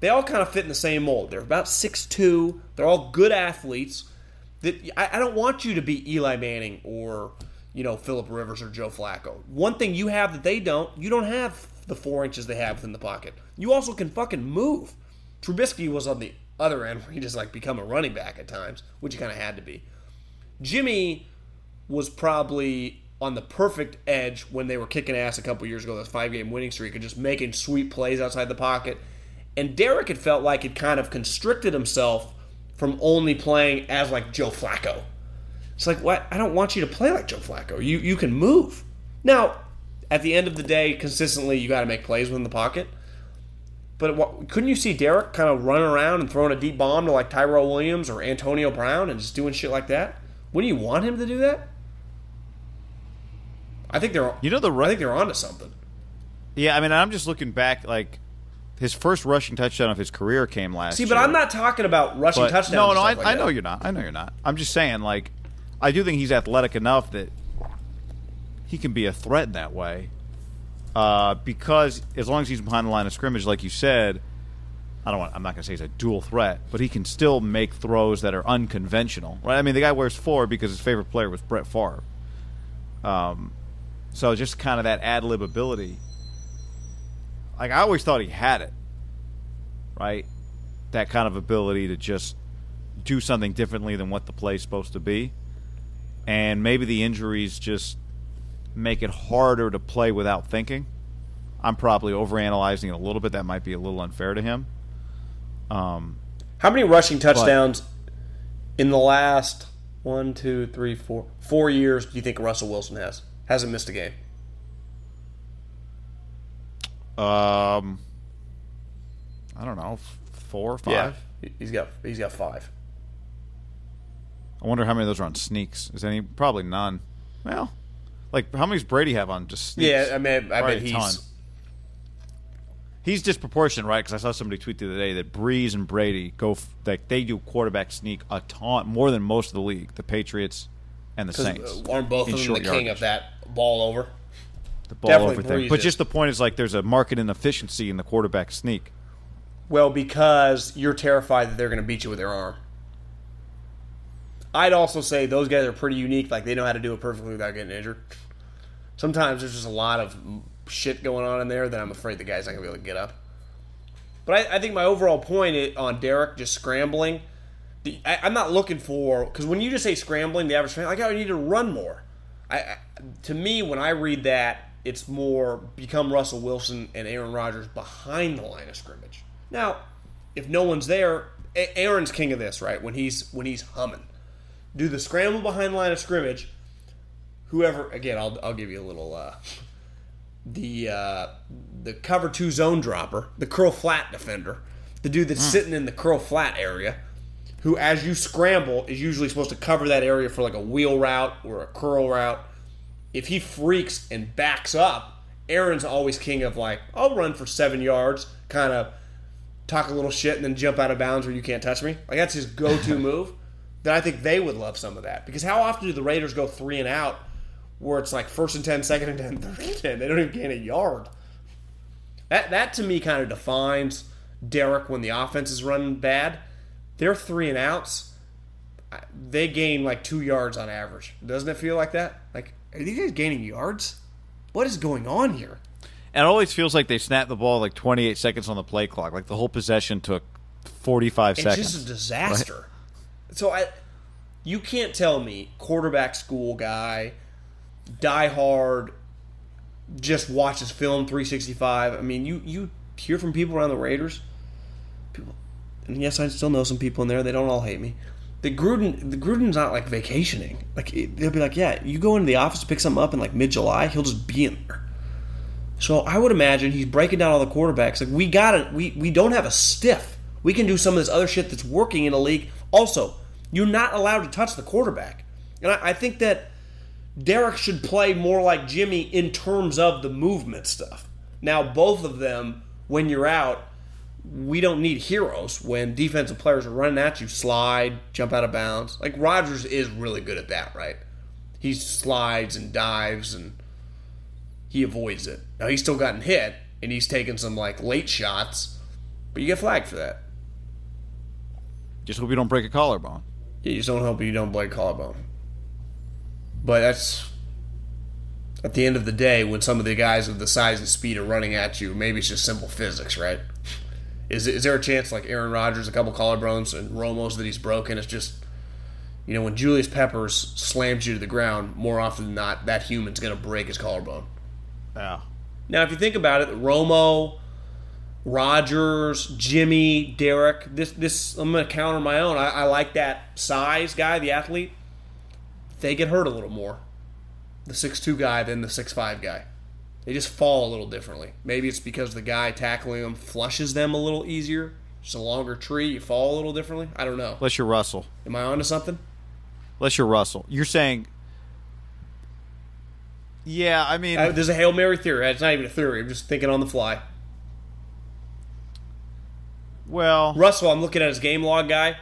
They all kind of fit in the same mold. They're about 6'2". They're all good athletes. That I, I don't want you to be Eli Manning or you know Philip Rivers or Joe Flacco. One thing you have that they don't, you don't have the four inches they have within the pocket. You also can fucking move. Trubisky was on the other end where he just like become a running back at times, which he kind of had to be. Jimmy was probably on the perfect edge when they were kicking ass a couple years ago, that five game winning streak, and just making sweet plays outside the pocket. And Derek had felt like it kind of constricted himself from only playing as like Joe Flacco. It's like, what? I don't want you to play like Joe Flacco. You you can move. Now, at the end of the day, consistently, you got to make plays within the pocket. But what, couldn't you see Derek kind of running around and throwing a deep bomb to like Tyrell Williams or Antonio Brown and just doing shit like that? Wouldn't you want him to do that? I think they're. You know the I think they're onto something. Yeah, I mean, I'm just looking back. Like his first rushing touchdown of his career came last. See, but year. I'm not talking about rushing But- touchdowns. No, no, I, like I know you're not. I know you're not. I'm just saying, like, I do think he's athletic enough that he can be a threat in that way. Uh, because as long as he's behind the line of scrimmage, like you said, I don't want. I'm not going to say he's a dual threat, but he can still make throws that are unconventional, right? I mean, the guy wears four because his favorite player was Brett Favre. Um, so just kind of that ad lib ability. Like I always thought he had it, right? That kind of ability to just do something differently than what the play's supposed to be. And maybe the injuries just make it harder to play without thinking. I'm probably overanalyzing it a little bit. That might be a little unfair to him. Um, How many rushing touchdowns in the last one, two, three, four, four years do you think Russell Wilson has? Hasn't missed a game. Um, I don't know, four, five. Yeah, he's got he's got five. I wonder how many of those are on sneaks. Is any? Probably none. Well, like how many's Brady have on just sneaks? Yeah, I mean, I Probably bet a he's ton. He's disproportionate, right? Because I saw somebody tweet the other day that Brees and Brady go f- like they do quarterback sneak a ton more than most of the league. The Patriots and the Saints uh, aren't both in of them the short king yardage. of that ball over. the ball definitely over thing. Brees But is. just the point is like there's a market inefficiency in the quarterback sneak. Well, because you're terrified that they're going to beat you with their arm. I'd also say those guys are pretty unique. Like they know how to do it perfectly without getting injured. Sometimes there's just a lot of shit going on in there that I'm afraid the guy's not to be able to get up. But I, I think my overall point on Derek just scrambling, the, I, I'm not looking for because when you just say scrambling, the average fan like, oh, I need to run more. I, I to me when I read that, it's more become Russell Wilson and Aaron Rodgers behind the line of scrimmage. Now, if no one's there, Aaron's king of this, right? When he's when he's humming, do the scramble behind the line of scrimmage. Whoever again, I'll I'll give you a little uh, the uh, the cover two zone dropper, the curl flat defender, the dude that's sitting in the curl flat area, who as you scramble is usually supposed to cover that area for like a wheel route or a curl route. If he freaks and backs up, Aaron's always king of like, I'll run for seven yards, kind of talk a little shit and then jump out of bounds where you can't touch me. Like that's his go-to move. Then I think they would love some of that because how often do the Raiders go three and out where it's like first and 10, second and 10, third and 10? They don't even gain a yard. That that to me kind of defines Derek when the offense is running bad. They're three and outs. They gain like two yards on average. Doesn't it feel like that? Like, are these guys gaining yards? What is going on here? And it always feels like they snap the ball like 28 seconds on the play clock. Like the whole possession took 45 It's seconds. It's just a disaster. So I, you can't tell me quarterback school guy, die hard, just watches film 365. I mean, you you hear from people around the Raiders. People, and yes, I still know some people in there. They don't all hate me. The Gruden, the Gruden's not like vacationing. Like it, they'll be like, yeah, you go into the office, pick something up in like mid July, he'll just be in there. So I would imagine he's breaking down all the quarterbacks. Like we got to we we don't have a stiff. We can do some of this other shit that's working in the league. Also, you're not allowed to touch the quarterback, and I, I think that Derek should play more like Jimmy in terms of the movement stuff. Now, both of them, when you're out, we don't need heroes when defensive players are running at you, slide, jump out of bounds. Like Rodgers is really good at that, right? He slides and dives and he avoids it. Now he's still gotten hit and he's taken some like late shots, but you get flagged for that. Just hope you don't break a collarbone. You just don't hope you don't break a collarbone. But that's at the end of the day when some of the guys of the size and speed are running at you. Maybe it's just simple physics, right? Is is there a chance like Aaron Rodgers, a couple collarbones and Romo's that he's broken? It's just you know when Julius Peppers slams you to the ground, more often than not, that human's gonna break his collarbone. Yeah. Now, if you think about it, Romo, Rodgers, Jimmy, Derek. This this I'm gonna counter my own. I, I like that size guy, the athlete. They get hurt a little more, the six two guy than the six five guy. They just fall a little differently. Maybe it's because the guy tackling them flushes them a little easier. It's a longer tree. You fall a little differently. I don't know. Unless you're Russell. Am I onto something? Unless you're Russell. You're saying. Yeah, I mean. Uh, there's a hail mary theory. It's not even a theory. I'm just thinking on the fly. well. Russell, I'm looking at his game log guy.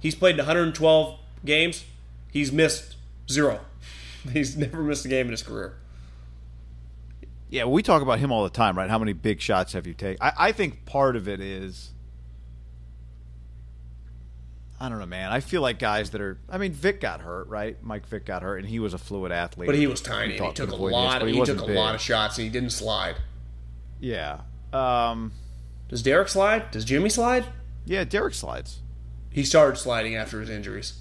He's played 112 games. He's missed zero. He's never missed a game in his career. Yeah, we talk about him all the time, right? How many big shots have you taken? I, I think part of it is. I don't know, man. I feel like guys that are. I mean, Vick got hurt, right? Mike Vick got hurt, and he was a fluid athlete. But he was tiny. and He took a lot. hits, but He, took a big. lot of shots, and he didn't slide. Yeah. Um, Does Derek slide? Does Jimmy slide? yeah, Derek slides. He started sliding after his injuries.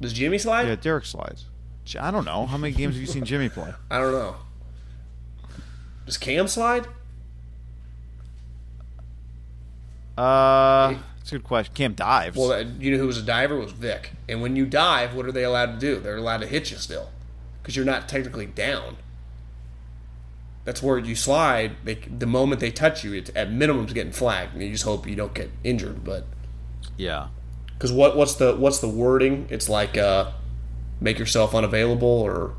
Does Jimmy slide? Yeah, Derek slides. I don't know. How many games have you seen Jimmy play? I don't know. Does Cam slide? Uh, it's a good question. Cam dives. Well, you know who was a diver was Vick. And when you dive, what are they allowed to do? They're allowed to hit you still, because you're not technically down. that's where you slide. They, the moment they touch you, it's at minimum it's getting flagged, and you just hope you don't get injured. But Yeah. because what what's the what's the wording? It's like uh, make yourself unavailable or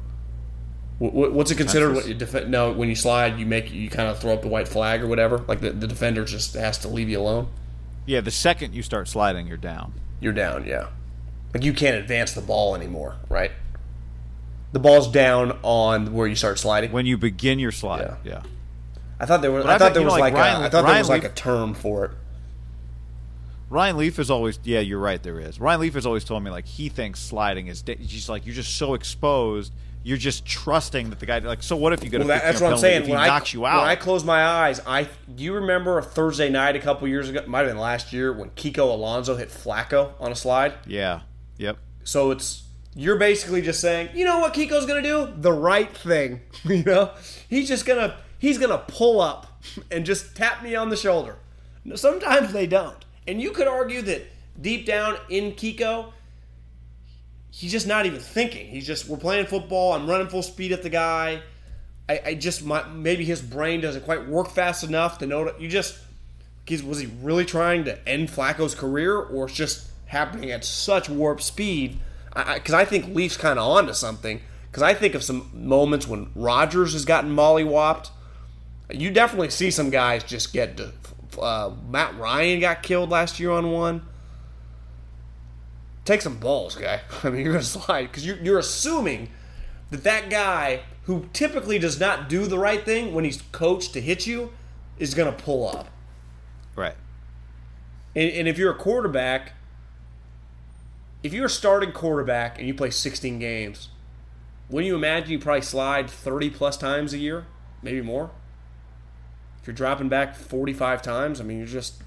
wh- wh- what's it considered? What you def- no, when you slide, you make you kind of throw up the white flag or whatever. Like the, the defender just has to leave you alone. Yeah, the second you start sliding, you're down. You're down. Yeah, like you can't advance the ball anymore, right? The ball's down on where you start sliding. When you begin your slide. Yeah. Yeah. I thought there was. But I I thought there was know, like, like Ryan- a, I thought there was like a term for it. Ryan Leaf is always yeah, you're right. There is. Ryan Leaf has always told me like he thinks sliding is. Da- he's like you're just so exposed. You're just trusting that the guy like. So what if you get Well, a that, that's what I'm saying. If he When I, knocks you out, when I close my eyes, I do you remember a Thursday night a couple years ago? Might have been last year when Kiko Alonso hit Flacco on a slide. yeah, yep. So it's you're basically just saying, you know what Kiko's gonna do? The right thing. you know, he's just gonna he's gonna pull up and just tap me on the shoulder. Sometimes they don't, and you could argue that deep down in Kiko, he's just not even thinking. He's just we're playing football. I'm running full speed at the guy. I, I just my, maybe his brain doesn't quite work fast enough to know that you just. Because was he really trying to end Flacco's career, or it's just happening at such warp speed? Because I, I, think Leaf's kind of onto something. Because I think of some moments when Rodgers has gotten mollywopped. You definitely see some guys just get. Uh, Matt Ryan got killed last year on one. Take some balls, guy. I mean, you're gonna slide because you're, you're assuming that that guy who typically does not do the right thing when he's coached to hit you is gonna pull up. Right. And, and if you're a quarterback, if you're a starting quarterback and you play 16 games, wouldn't you imagine you probably slide 30 plus times a year, maybe more? If you're dropping back 45 times, I mean, you're just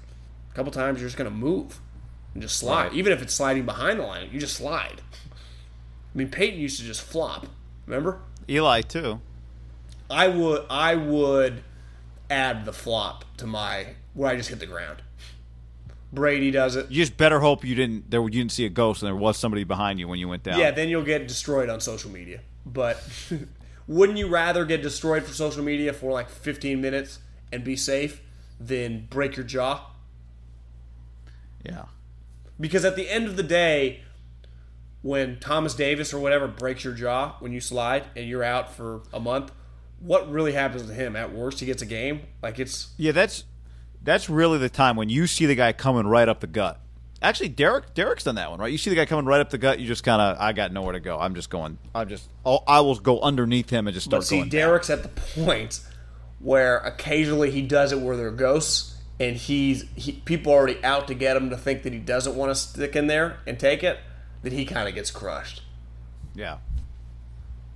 a couple times you're just going to move and just slide. Right. Even if it's sliding behind the line, you just slide. I mean, Peyton used to just flop. Remember? Eli too. I would I would add the flop to my where I just hit the ground. Brady does it. You just better hope you didn't there you didn't see a ghost and there was somebody behind you when you went down. Yeah, then you'll get destroyed on social media. But wouldn't you rather get destroyed for social media for like 15 minutes and be safe than break your jaw? yeah. Because at the end of the day, when Thomas Davis or whatever breaks your jaw when you slide and you're out for a month, what really happens to him? At worst, he gets a game. Like it's Yeah, that's that's really the time when you see the guy coming right up the gut. Actually, Derek Derek's done that one, right? You see the guy coming right up the gut, you just kind of I got nowhere to go. I'm just going. I'm just I'll, I will go underneath him and just start But see, going. down. Derek's at the point where occasionally he does it where there are ghosts, and he's he, people are already out to get him to think that he doesn't want to stick in there and take it. That he kind of gets crushed. Yeah,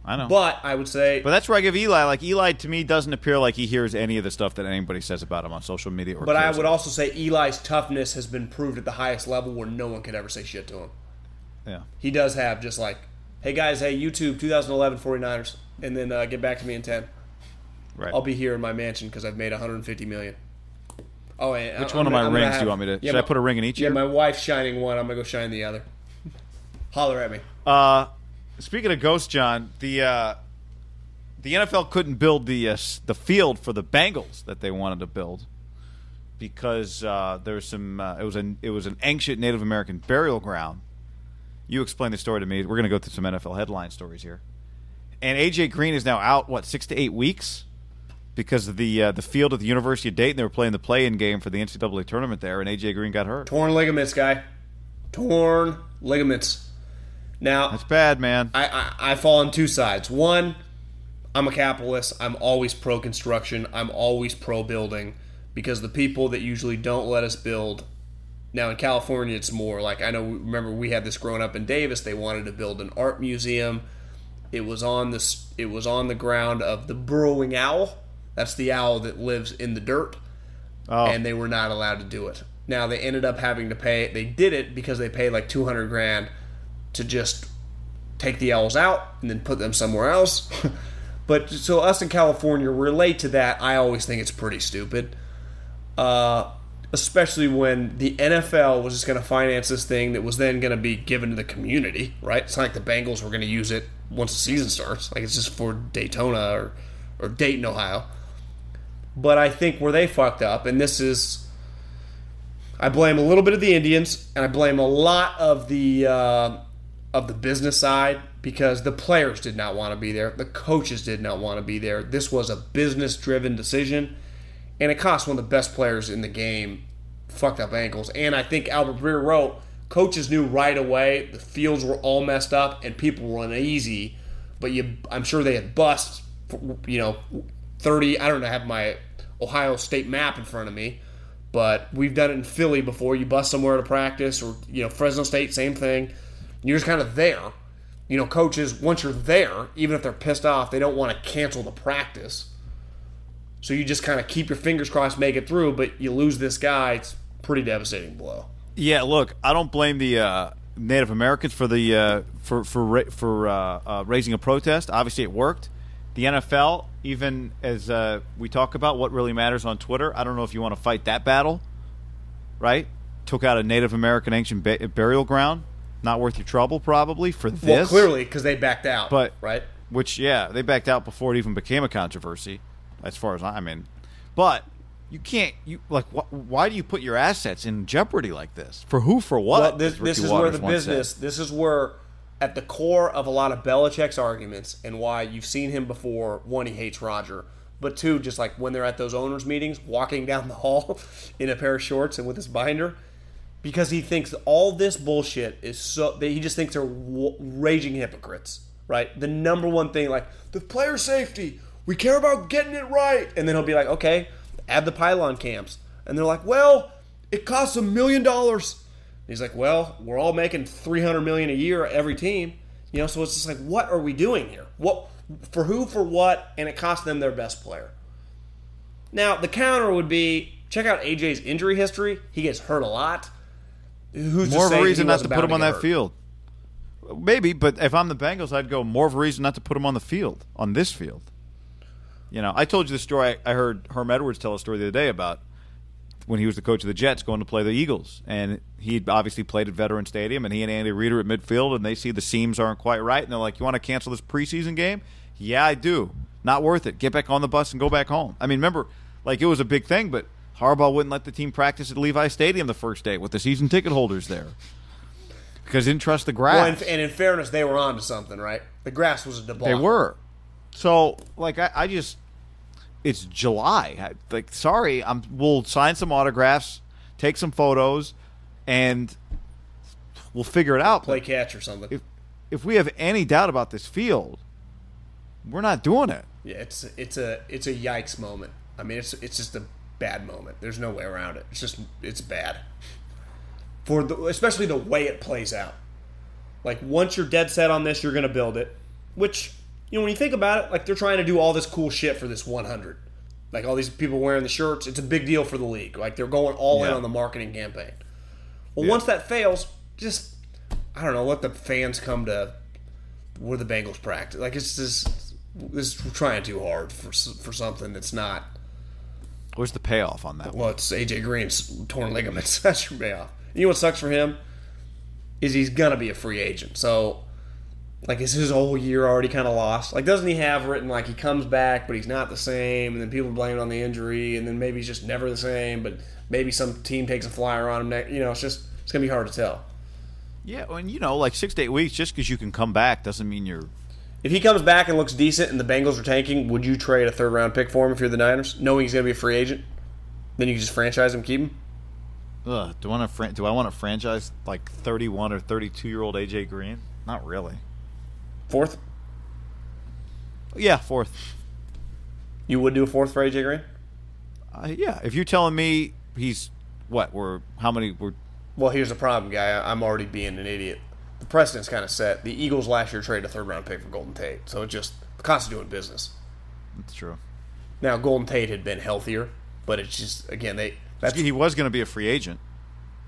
I know. But, I would say, But that's where I give Eli. Like Eli to me doesn't appear like he hears any of the stuff that anybody says about him on social media. Or but I would also say Eli's toughness has been proved at the highest level where no one could ever say shit to him. Yeah. He does have just like, hey guys, hey YouTube, 2011 49ers, and then uh, get back to me in 10. Right. I'll be here in my mansion because I've made 150 million. Oh, and Which I'm one of gonna- my I'm gonna rings do you want me to? Yeah, should I put a ring in each Yeah, ear? my wife's shining one. I'm gonna go shine the other. Holler at me. Uh, speaking of ghosts, John, the uh, the NFL couldn't build the uh, the field for the Bengals that they wanted to build because uh, there's some. Uh, it was an it was an ancient Native American burial ground. You explain the story to me. We're going to go through some NFL headline stories here. And AJ Green is now out. What six to eight weeks because of the uh, the field at the University of Dayton. They were playing the play-in game for the NCAA tournament there, and AJ Green got hurt. Torn ligaments, guy. Torn ligaments. Now, That's bad, man. I, I, I fall on two sides. One, I'm a capitalist. I'm always pro construction. I'm always pro building because the people that usually don't let us build. Now in California, it's more like I know. Remember, we had this growing up in Davis. They wanted to build an art museum. It was on this. It was on the ground of the burrowing owl. That's the owl that lives in the dirt Oh, and they were not allowed to do it. Now they ended up having to pay. They did it because they paid like two hundred grand to just take the owls out and then put them somewhere else. but so us in California relate to that. I always think it's pretty stupid, uh, especially when the NFL was just going to finance this thing that was then going to be given to the community. Right? It's not like the Bengals were going to use it once the season starts. Like it's just for Daytona or or Dayton, Ohio. But I think where they fucked up, and this is, I blame a little bit of the Indians, and I blame a lot of the uh, of the business side because the players did not want to be there, the coaches did not want to be there. This was a business driven decision, and it cost one of the best players in the game fucked up ankles. And I think Albert Breer wrote, coaches knew right away the fields were all messed up and people were uneasy, but you, I'm sure they had bust, you know, 30. I don't know, have my Ohio State map in front of me, but we've done it in Philly before. You bust somewhere to practice, or you know, Fresno State, same thing. You're just kind of there. You know, coaches once you're there, even if they're pissed off, they don't want to cancel the practice. So you just kind of keep your fingers crossed, make it through, but you lose this guy. It's pretty devastating blow. Yeah, look, I don't blame the uh, Native Americans for the uh, for for for uh, uh, raising a protest. Obviously, it worked. The NFL, even as uh, we talk about what really matters on Twitter, I don't know if you want to fight that battle. Right? Took out a Native American ancient ba- burial ground. Not worth your trouble, probably for this. Well, clearly because they backed out. But right, which yeah, they backed out before it even became a controversy, as far as I mean. But you can't you like wh- why do you put your assets in jeopardy like this for who for what? Well, this, this is where the business. This is where, at the core of a lot of Belichick's arguments, and why you've seen him before. One, he hates Roger, but two, just like when they're at those owners' meetings, walking down the hall in a pair of shorts and with his binder, because he thinks all this bullshit is so. He just thinks they're w- raging hypocrites. Right. The number one thing, like the player safety, we care about getting it right, and then he'll be like, okay, add the pylon camps, and they're like, well, it costs a million dollars. He's like, well, we're all making three hundred million a year every team, you know. So it's just like, what are we doing here? What for who for what? And it cost them their best player. Now the counter would be check out AJ's injury history. He gets hurt a lot. Who's more of a reason not to put him on that hurt? field. Maybe, but if I'm the Bengals, I'd go more of a reason not to put him on the field on this field. You know, I told you the story. I heard Herm Edwards tell a story the other day about when he was the coach of the Jets going to play the Eagles, and he obviously played at Veteran Stadium, and he and Andy Reid are at midfield, and they see the seams aren't quite right, and they're like, "You want to cancel this preseason game?" Yeah, I do. Not worth it. Get back on the bus and go back home. I mean, remember, like it was a big thing, but Harbaugh wouldn't let the team practice at Levi Stadium the first day with the season ticket holders there because he didn't trust the grass. Well, and, and in fairness, they were on to something, right? The grass was a debacle. They were. So, like, I, I just, it's July. I, like, sorry, I'm. We'll sign some autographs, take some photos, and we'll figure it out. play But catch or something. if if we have any doubt about this field, we're not doing it. Yeah, it's it's a it's a yikes moment. I mean, it's it's just a bad moment. There's no way around it. It's just it's bad. For the especially the way it plays out. Like once you're dead set on this, you're going to build it. Which you know when you think about it, like they're trying to do all this cool shit for this 100. Like all these people wearing the shirts, it's a big deal for the league. Like they're going all in on the marketing campaign. Well, once that fails, just I don't know, let the fans come to where the Bengals practice. Like it's just this trying too hard for for something that's not. Where's the payoff on that? one? Well, it's AJ Green's torn ligaments. That's your payoff. You know what sucks for him is he's gonna be a free agent. So, like, is his whole year already kind of lost? Like, doesn't he have written like he comes back, but he's not the same, and then people blame it on the injury, and then maybe he's just never the same, but maybe some team takes a flyer on him. Next, you know, it's just it's gonna be hard to tell. Yeah, and you know, like six to eight weeks, just because you can come back doesn't mean you're. If he comes back and looks decent, and the Bengals are tanking, would you trade a third round pick for him if you're the Niners, knowing he's gonna be a free agent? Then you can just franchise him, keep him. Ugh, do I want to? Fran- do I want to franchise like thirty-one or thirty-two year old AJ Green? Not really. Fourth, Yeah, fourth. you would do a fourth for AJ Green. Uh, yeah, if you're telling me he's what? We're how many? We're Well, here's the problem, guy. I'm already being an idiot. The precedent's kind of set. The Eagles last year traded a third round pick for Golden Tate, so it just the cost of doing business. that's true. Now Golden Tate had been healthier, but it's just again they that's he was going to be a free agent.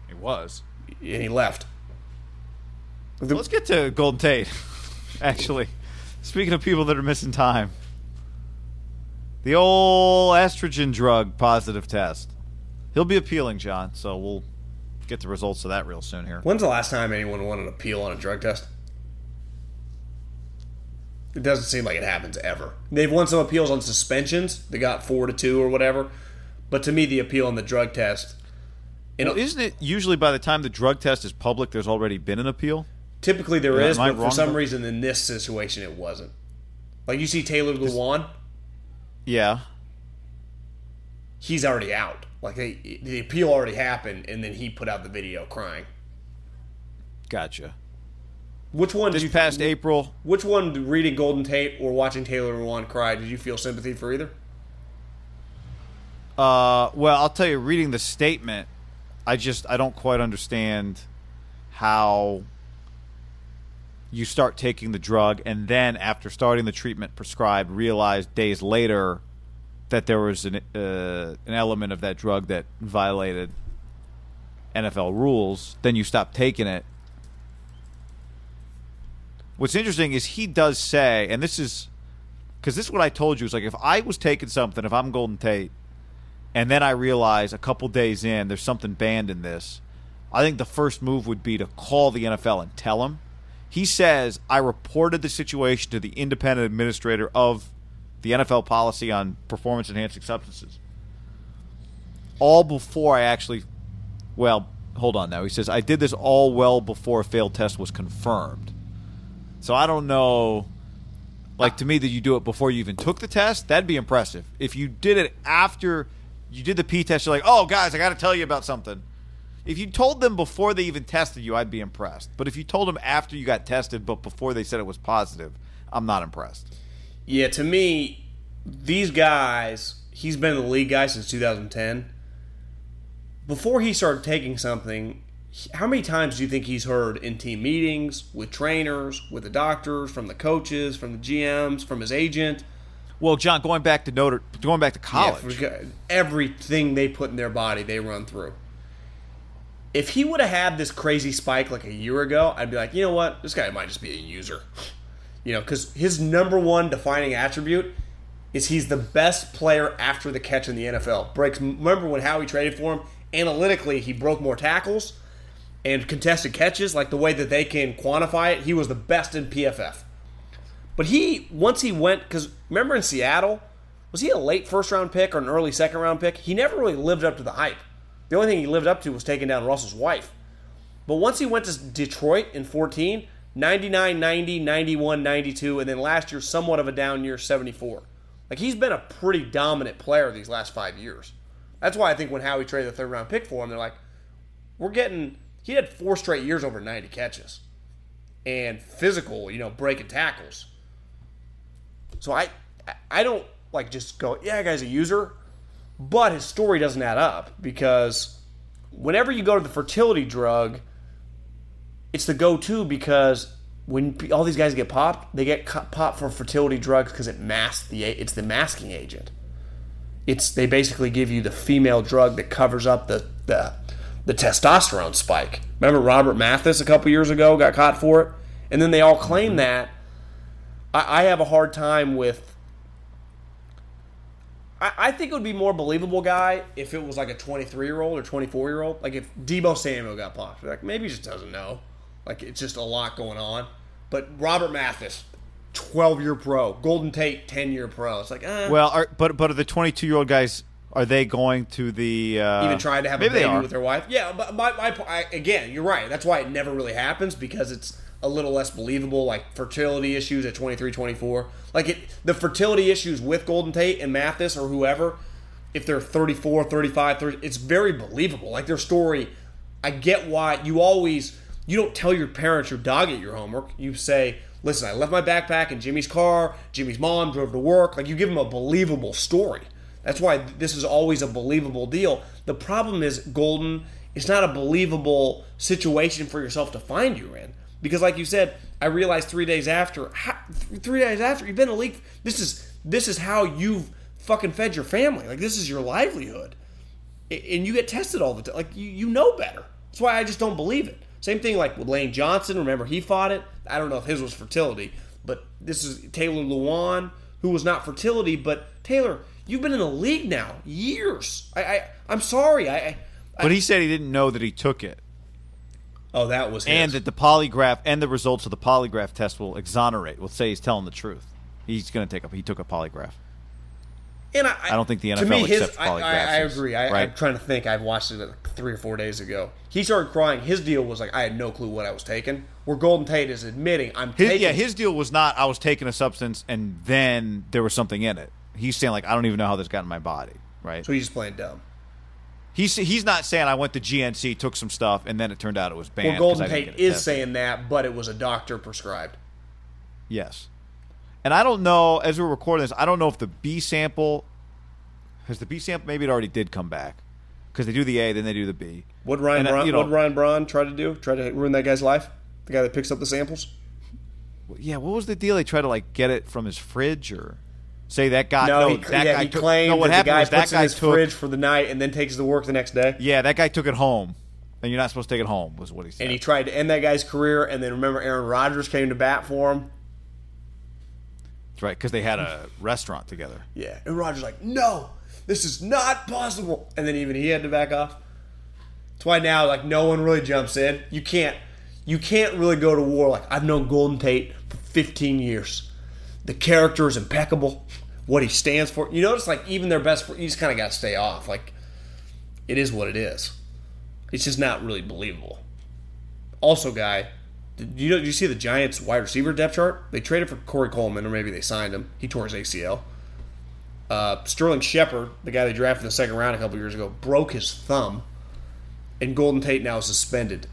He was. and he left. The- Let's get to Golden Tate. Actually, speaking of people that are missing time, the old estrogen drug positive test. He'll be appealing, John. So we'll get the results of that real soon here. When's the last time anyone won an appeal on a drug test? It doesn't seem like it happens ever. They've won some appeals on suspensions. They got four to two or whatever. But to me, the appeal on the drug test, Well, isn't it usually by the time the drug test is public, there's already been an appeal? Typically there Am is, but for some reason in this situation it wasn't. Like you see Taylor Lewan, Yeah. he's already out. Like they, the appeal already happened, and then he put out the video crying. Gotcha. Which one did you past April, Which one, reading Golden Tate or watching Taylor Lewan cry, did you feel sympathy for either? uh, well, I'll tell you, reading the statement, I just I don't quite understand how you start taking the drug and then after starting the treatment prescribed, realize days later that there was an uh, an element of that drug that violated NFL rules. Then you stop taking it. What's interesting is he does say, and this is because this is what I told you. Is like if I was taking something, if I'm Golden Tate, and then I realize a couple days in there's something banned in this, I think the first move would be to call the NFL and tell them. He says I reported the situation to the independent administrator of the NFL policy on performance enhancing substances. All before I actually, well, hold on now. He says I did this all well before a failed test was confirmed. So I don't know. Like to me, that you do it before you even took the test, that'd be impressive. If you did it after you did the P test, you're like, oh guys, I got to tell you about something. If you told them before they even tested you, I'd be impressed. But if you told them after you got tested, but before they said it was positive, I'm not impressed. Yeah, to me, these guys, he's been in the league guy since 2010. Before he started taking something, how many times do you think he's heard in team meetings, with trainers, with the doctors, from the coaches, from the GMs, from his agent? Well, John, going back to Notre, going back to college, for- everything they put in their body, they run through. If he would have had this crazy spike like a year ago, I'd be like, you know what, this guy might just be a user. You know, because his number one defining attribute is he's the best player after the catch in the NFL. Breaks. Remember when Howie traded for him? Analytically, he broke more tackles and contested catches, like the way that they can quantify it. He was the best in PFF. But he once he went because remember in Seattle, was he a late first round pick or an early second round pick? He never really lived up to the hype. The only thing he lived up to was taking down Russell's wife. But once he went to Detroit in 14, 99, 90, 91, 92, and then last year somewhat of a down year, 74. Like he's been a pretty dominant player these last five years. That's why I think when Howie traded the third round pick for him, they're like, we're getting. He had four straight years over 90 catches and physical, you know, breaking tackles. So I I don't like just go, yeah, guy's a user, but his story doesn't add up because whenever you go to the fertility drug, it's the go-to because when all these guys get popped, they get popped for fertility drugs because it masks the it's the masking agent. It's they basically give you the female drug that covers up the the, the testosterone spike. Remember Robert Mathis a couple years ago got caught for it, and then they all claim mm-hmm. that. I, I have a hard time with. I, I think it would be more believable, guy, if it was like a 23 year old or 24 year old. Like if Deebo Samuel got popped, like maybe he just doesn't know. Like it's just a lot going on. But Robert Mathis, 12 year pro, Golden Tate, 10 year pro. It's like, eh. well, are, but but are the 22 year old guys are they going to the uh, even trying to have a baby with their wife. Yeah, but my, my I, again, you're right. That's why it never really happens because it's a little less believable. Like fertility issues at 23, 24. Like it, the fertility issues with Golden Tate and Mathis or whoever, if they're 34, 35, 30, it's very believable. Like their story, I get why you always you don't tell your parents your dog ate your homework. You say, "Listen, I left my backpack in Jimmy's car. Jimmy's mom drove to work." Like you give them a believable story. That's why this is always a believable deal. The problem is Golden. It's not a believable situation for yourself to find you in because, like you said, I realized three days after, three days after you've been in the league, this is this is how you've fucking fed your family. Like this is your livelihood, and you get tested all the time. Like you, you know better. That's why I just don't believe it. Same thing like with Lane Johnson. Remember he fought it. I don't know if his was fertility, but this is Taylor Lewan, who was not fertility. But Taylor, you've been in the league now years. I, I I'm sorry. I, I But he said he didn't know that he took it. Oh, that was his. and that the polygraph and the results of the polygraph test will exonerate. Will say he's telling the truth. He's going to take a he took a polygraph. And I, I don't think the to NFL me, his, accepts I, I, I agree. I, right? I'm trying to think. I've watched it like three or four days ago. He started crying. His deal was like, I had no clue what I was taking. Where Golden Tate is admitting, I'm His, taking. yeah, his deal was not I was taking a substance and then there was something in it. He's saying like I don't even know how this got in my body. Right. So he's just playing dumb. He's he's not saying I went to GNC, took some stuff, and then it turned out it was banned. Well, Golden Tate is tested. saying that, but it was a doctor prescribed. Yes. And I don't know, as we're recording this, I don't know if the B sample has the B sample maybe it already did come back. Because they do the A, then they do the B. What Ryan And, Braun, you know- what Ryan Braun try to do? Try to ruin that guy's life? The guy that picks up the samples? Yeah, what was the deal? They tried to like get it from his fridge or say that guy No, no, he, that yeah, guy he took, claimed no, what that the happened guy was puts that it in his took fridge for the night and then takes it to work the next day. Yeah, that guy took it home. And you're not supposed to take it home, was what he said. And he tried to end that guy's career. And then remember, Aaron Rodgers came to bat for him. That's right, because they had a restaurant together. Yeah, and Rodgers like, no, this is not possible. And then even he had to back off. That's why now, like, no one really jumps in. You can't, you can't really go to war. Like, I've known Golden Tate for 15 years. The character is impeccable. What he stands for. You notice, like, even their best, you just kind of got to stay off. Like, it is what it is. It's just not really believable. Also, guy, did you know? Did you see the Giants' wide receiver depth chart? They traded for Corey Coleman, or maybe they signed him. He tore his ACL. Uh, Sterling Shepard, the guy they drafted in the second round a couple years ago, broke his thumb, and Golden Tate now is suspended.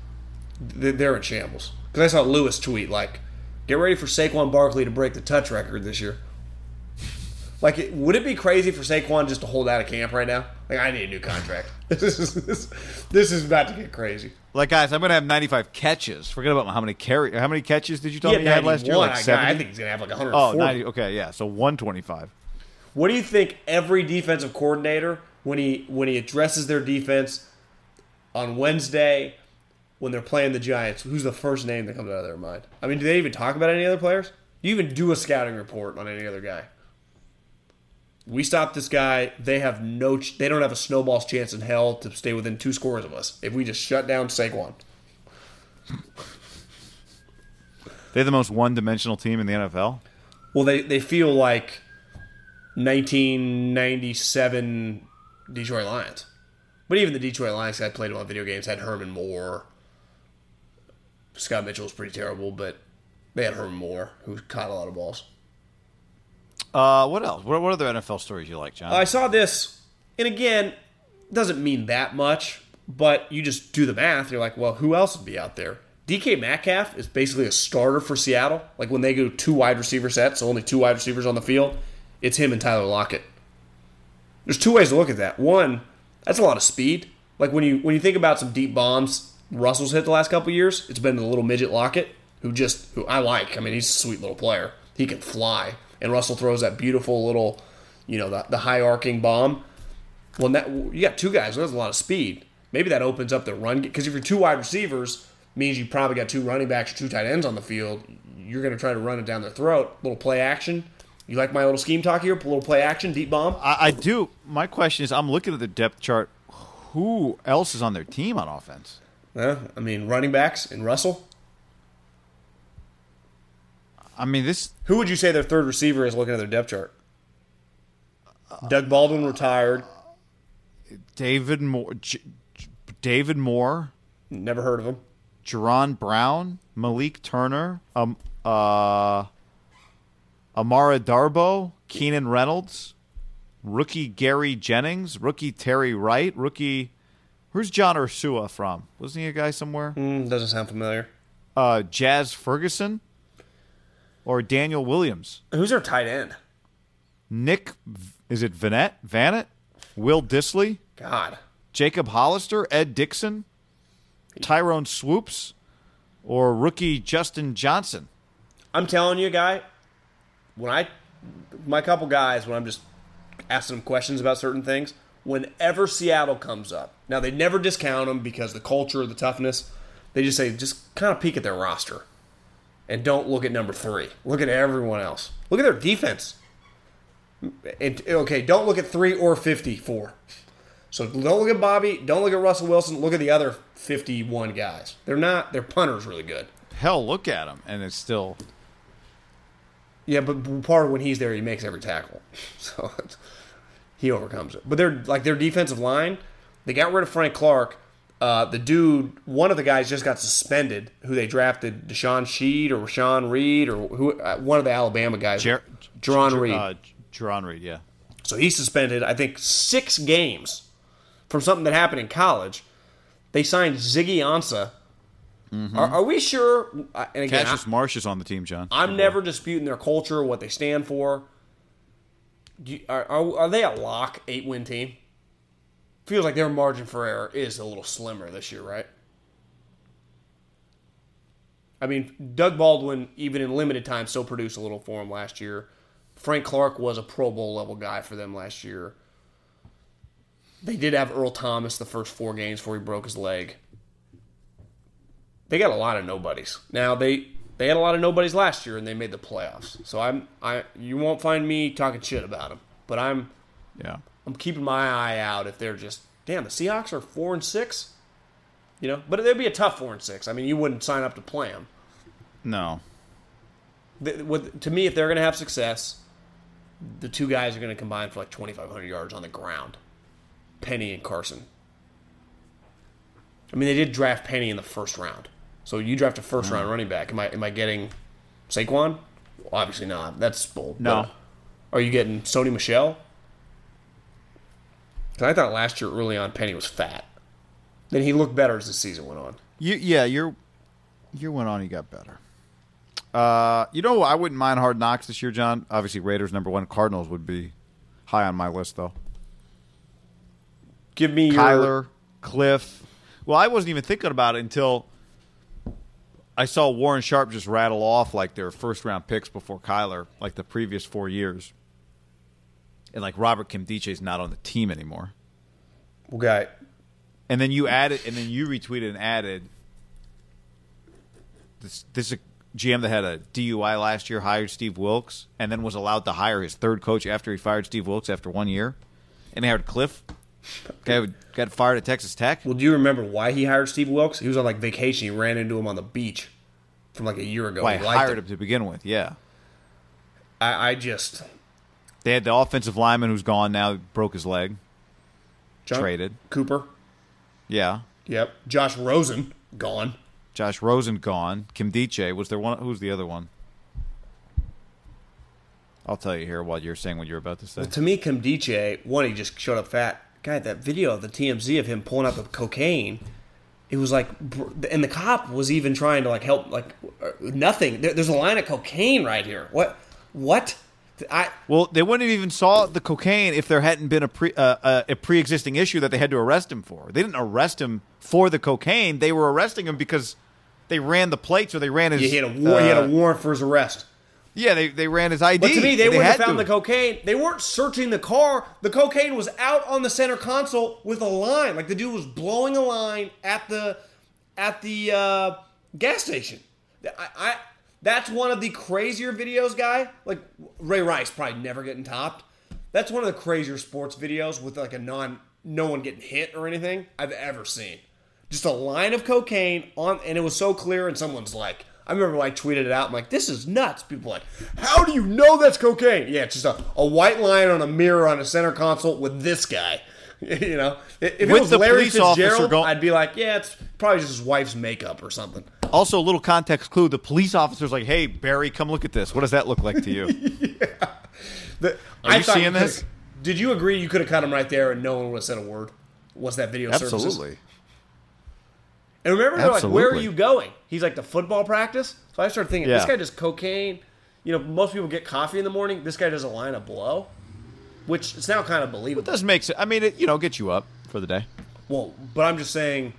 They- They're in shambles. Because I saw Lewis tweet like, "Get ready for Saquon Barkley to break the touch record this year." Like, it, would it be crazy for Saquon just to hold out of camp right now? Like, I need a new contract. this is this, this is about to get crazy. Like guys, I'm gonna have 95 catches. Forget about how many carry. How many catches did you tell He me had you had last year? Like I- 70. I think he's gonna have like Oh, 140. 90, okay, yeah. So 125. What do you think every defensive coordinator when he when he addresses their defense on Wednesday when they're playing the Giants, who's the first name that comes out of their mind? I mean, do they even talk about any other players? Do you even do a scouting report on any other guy? We stop this guy. They have no. Ch- they don't have a snowball's chance in hell to stay within two scores of us if we just shut down Saquon. They're the most one-dimensional team in the NFL. Well, they they feel like 1997 Detroit Lions. But even the Detroit Lions, I played them on video games, had Herman Moore. Scott Mitchell was pretty terrible, but they had Herman Moore, who caught a lot of balls. Uh, what else? What, what other NFL stories you like, John? I saw this, and again, doesn't mean that much, but you just do the math. You're like, well, who else would be out there? DK Metcalf is basically a starter for Seattle. Like when they go two wide receiver sets, so only two wide receivers on the field, it's him and Tyler Lockett. There's two ways to look at that. One, that's a lot of speed. Like when you when you think about some deep bombs Russell's hit the last couple years, it's been the little midget Lockett who just who I like. I mean, he's a sweet little player. He can fly, and Russell throws that beautiful little, you know, the, the high arcing bomb. Well, that you got two guys. There's a lot of speed. Maybe that opens up the run because if you're two wide receivers, means you probably got two running backs or two tight ends on the field. You're going to try to run it down their throat. Little play action. You like my little scheme talk here? A little play action, deep bomb. I, I do. My question is, I'm looking at the depth chart. Who else is on their team on offense? Yeah, I mean, running backs and Russell. I mean, this. Who would you say their third receiver is looking at their depth chart? Doug Baldwin retired. David Moore, J- J- David Moore, Never heard of him. Jaron Brown, Malik Turner, um, uh, Amara Darboh, Keenan Reynolds, rookie Gary Jennings, rookie Terry Wright, rookie. Where's John Ursua from? Wasn't he a guy somewhere? Mm, doesn't sound familiar. Uh, Jazz Ferguson, or Daniel Williams, Who's their tight end? Nick. Is it Vannett? Vannett, Will Dissly, God. Jacob Hollister, Ed Dickson, Tyrone Swoopes, or rookie Justin Johnson. I'm telling you, guy, when I, my couple guys, when I'm just asking them questions about certain things, whenever Seattle comes up, now they never discount them because the culture, the toughness, they just say, just kind of peek at their roster and don't look at number three. Look at everyone else. Look at their defense. And, okay, don't look at three or 54. So don't look at Bobby. Don't look at Russell Wilson. Look at the other 51 guys. They're not. Their punter's really good. Hell, look at him, and it's still. Yeah, but part of when he's there, he makes every tackle, so it's, he overcomes it. But they're like their defensive line. They got rid of Frank Clark. Uh, the dude, one of the guys just got suspended. Who they drafted, Deshaun Sheed or Rashawn Reed or who? Uh, one of the Alabama guys, Jer- Jarran Jer- Reed. Uh, Jarran Reed, yeah. So he's suspended, I think, six games from something that happened in college. They signed Ziggy Ansah. Are, are we sure? And again, Cassius I, Marsh is on the team, John. I'm never disputing their culture, what they stand for. You, are, are, are they a lock eight win team? Feels like their margin for error is a little slimmer this year, right? I mean, Doug Baldwin, even in limited time, still produced a little for him last year. Frank Clark was a Pro Bowl level guy for them last year. They did have Earl Thomas the first four games before he broke his leg. They got a lot of nobodies. Now they they had a lot of nobodies last year and they made the playoffs. So I'm I you won't find me talking shit about them. But I'm Yeah. I'm keeping my eye out if they're just damn the Seahawks are four and six. You know, but it'd be a tough four and six. I mean, you wouldn't sign up to play them. No. The, with, to me, if they're going to have success, the two guys are going to combine for like 2,500 yards on the ground. Penny and Carson. I mean, they did draft Penny in the first round. So you draft a first round running back. Am I am I getting Saquon? Well, obviously not. That's bold. No. But Are you getting Sony Michel? Because I thought last year early on Penny was fat. Then he looked better as the season went on. You, yeah, your year went on, He got better. Uh, you know, I wouldn't mind Hard Knocks this year, John. Obviously, Raiders number one. Cardinals would be high on my list, though. Give me your Kyler, Cliff. Well, I wasn't even thinking about it until I saw Warren Sharp just rattle off like their first round picks before Kyler, like the previous four years. And like Robert Nkemdiche's not on the team anymore. guy. And then you added, and then you retweeted and added. This this is a GM that had a DUI last year hired Steve Wilks, and then was allowed to hire his third coach after he fired Steve Wilks after one year, and they hired Cliff. Guy got fired at Texas Tech. Well, do you remember why he hired Steve Wilks? He was on like vacation. He ran into him on the beach from like a year ago. Why He hired him to begin with? Yeah, I, I just they had the offensive lineman who's gone now, broke his leg, John traded. Cooper. Yeah, Yep. Josh Rosen gone. Josh Rosen gone. Nkemdiche was there one? Who's the other one? I'll tell you here while you're saying what you're about to say. Well, to me, Nkemdiche, one, he just showed up fat. Guy, that video of the TMZ of him pulling out the cocaine, it was like, and the cop was even trying to like help, like uh, nothing. There, there's a line of cocaine right here. What? What? I Well, they wouldn't have even saw the cocaine if there hadn't been a pre uh, uh, a pre existing issue that they had to arrest him for. They didn't arrest him for the cocaine. They were arresting him because they ran the plates or they ran his. he had a war, he had uh, a warrant for his arrest. Yeah, they, they ran his ID. But to me, they, wouldn't have found to. the cocaine. They weren't searching the car. The cocaine was out on the center console with a line. Like the dude was blowing a line at the at the uh, gas station. I, I that's one of the crazier videos, guy. Like Ray Rice probably never getting topped. That's one of the crazier sports videos with like a non no one getting hit or anything I've ever seen. Just a line of cocaine on, and it was so clear. And someone's like, I remember when I tweeted it out. I'm like, this is nuts. People are like, how do you know that's cocaine? Yeah, it's just a, a white line on a mirror on a center console with this guy. you know, if it With was the Larry Fitzgerald, go- I'd be like, yeah, it's probably just his wife's makeup or something. Also, a little context clue: the police officer's like, "Hey, Barry, come look at this. What does that look like to you?" The, Are you seeing this? Did you agree you could have cut him right there and no one would have said a word? Once that video? Absolutely. And remember, they're like, where are you going? He's like, the football practice? So I started thinking, this guy does cocaine. You know, most people get coffee in the morning. This guy does a line of blow, which is now kind of believable. It does make sense. I mean, it you know gets you up for the day. Well, but I'm just saying,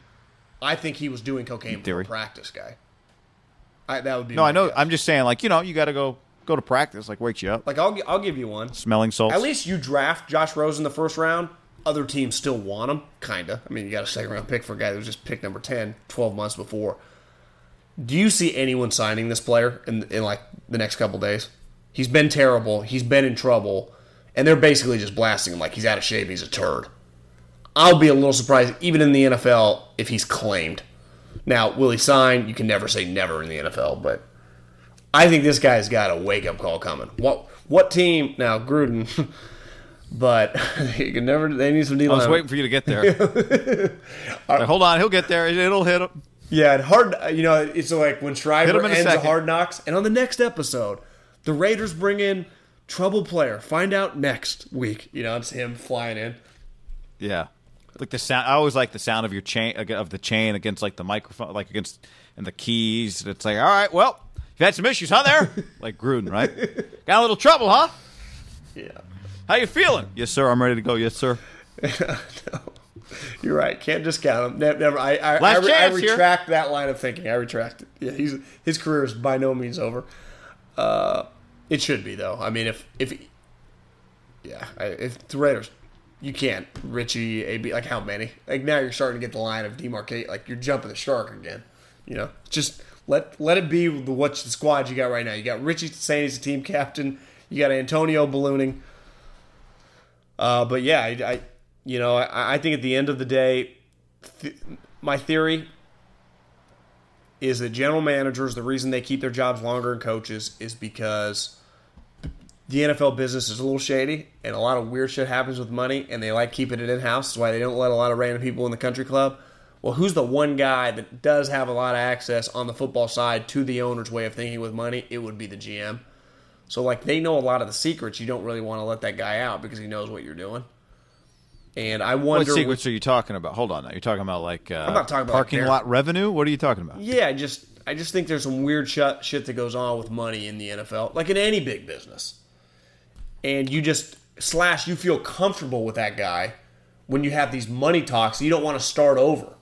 I think he was doing cocaine Theory. practice, guy. I, that would be No, I know. guess. I'm just saying, like you know, you got to go go to practice, like wakes you up. like, I'll, I'll give you one. Smelling salts. At least you draft Josh Rose in the first round. Other teams still want him, kind of. I mean, you got a second round pick for a guy that was just picked number 10 12 months before. Do you see anyone signing this player in, in like the next couple days? He's been terrible. He's been in trouble. And they're basically just blasting him like he's out of shape. He's a turd. I'll be a little surprised, even in the NFL, if he's claimed. Now, will he sign? You can never say never in the NFL, but I think this guy's got a wake up call coming. What what team? Now Gruden, but you can never. They need some D I was waiting for you to get there. Like, hold on, he'll get there. It'll hit him. Yeah, hard. You know, it's like when Shriver him in a ends. Hard Knocks, and on the next episode, the Raiders bring in trouble player. Find out next week. You know, it's him flying in. Yeah, like the sound. I always like the sound of your chain of the chain against like the microphone, like against and the keys. It's like, all right, well, you've had some issues, huh? There, like Gruden, right? Got a little trouble, huh? Yeah, How you feeling? Yes, sir. I'm ready to go. Yes, sir. you're right. Can't discount him. Never. never I, I, Last I, re- I chance here. retract that line of thinking. I retract it. Yeah, he's his career is by no means over. Uh, it should be though. I mean, if if yeah, I, if the Raiders, you can't Richie AB like how many? Like now you're starting to get the line of demarcate. Like you're jumping the shark again. You know, just let let it be the what's the squad you got right now. You got Richie saying he's the team captain. You got Antonio ballooning. Uh, but yeah, I, I you know I, I think at the end of the day, th- my theory is that general managers the reason they keep their jobs longer than coaches is because the NFL business is a little shady and a lot of weird shit happens with money and they like keeping it in house. That's why they don't let a lot of random people in the country club. Well, who's the one guy that does have a lot of access on the football side to the owner's way of thinking with money? It would be the GM. So like they know a lot of the secrets. You don't really want to let that guy out because he knows what you're doing. And I wonder What secrets are you talking about? Hold on, now you're talking about like uh, I'm not talking about, parking like, lot revenue. What are you talking about? Yeah, I just I just think there's some weird shit, shit that goes on with money in the NFL, like in any big business. And you just slash you feel comfortable with that guy when you have these money talks. You don't want to start over.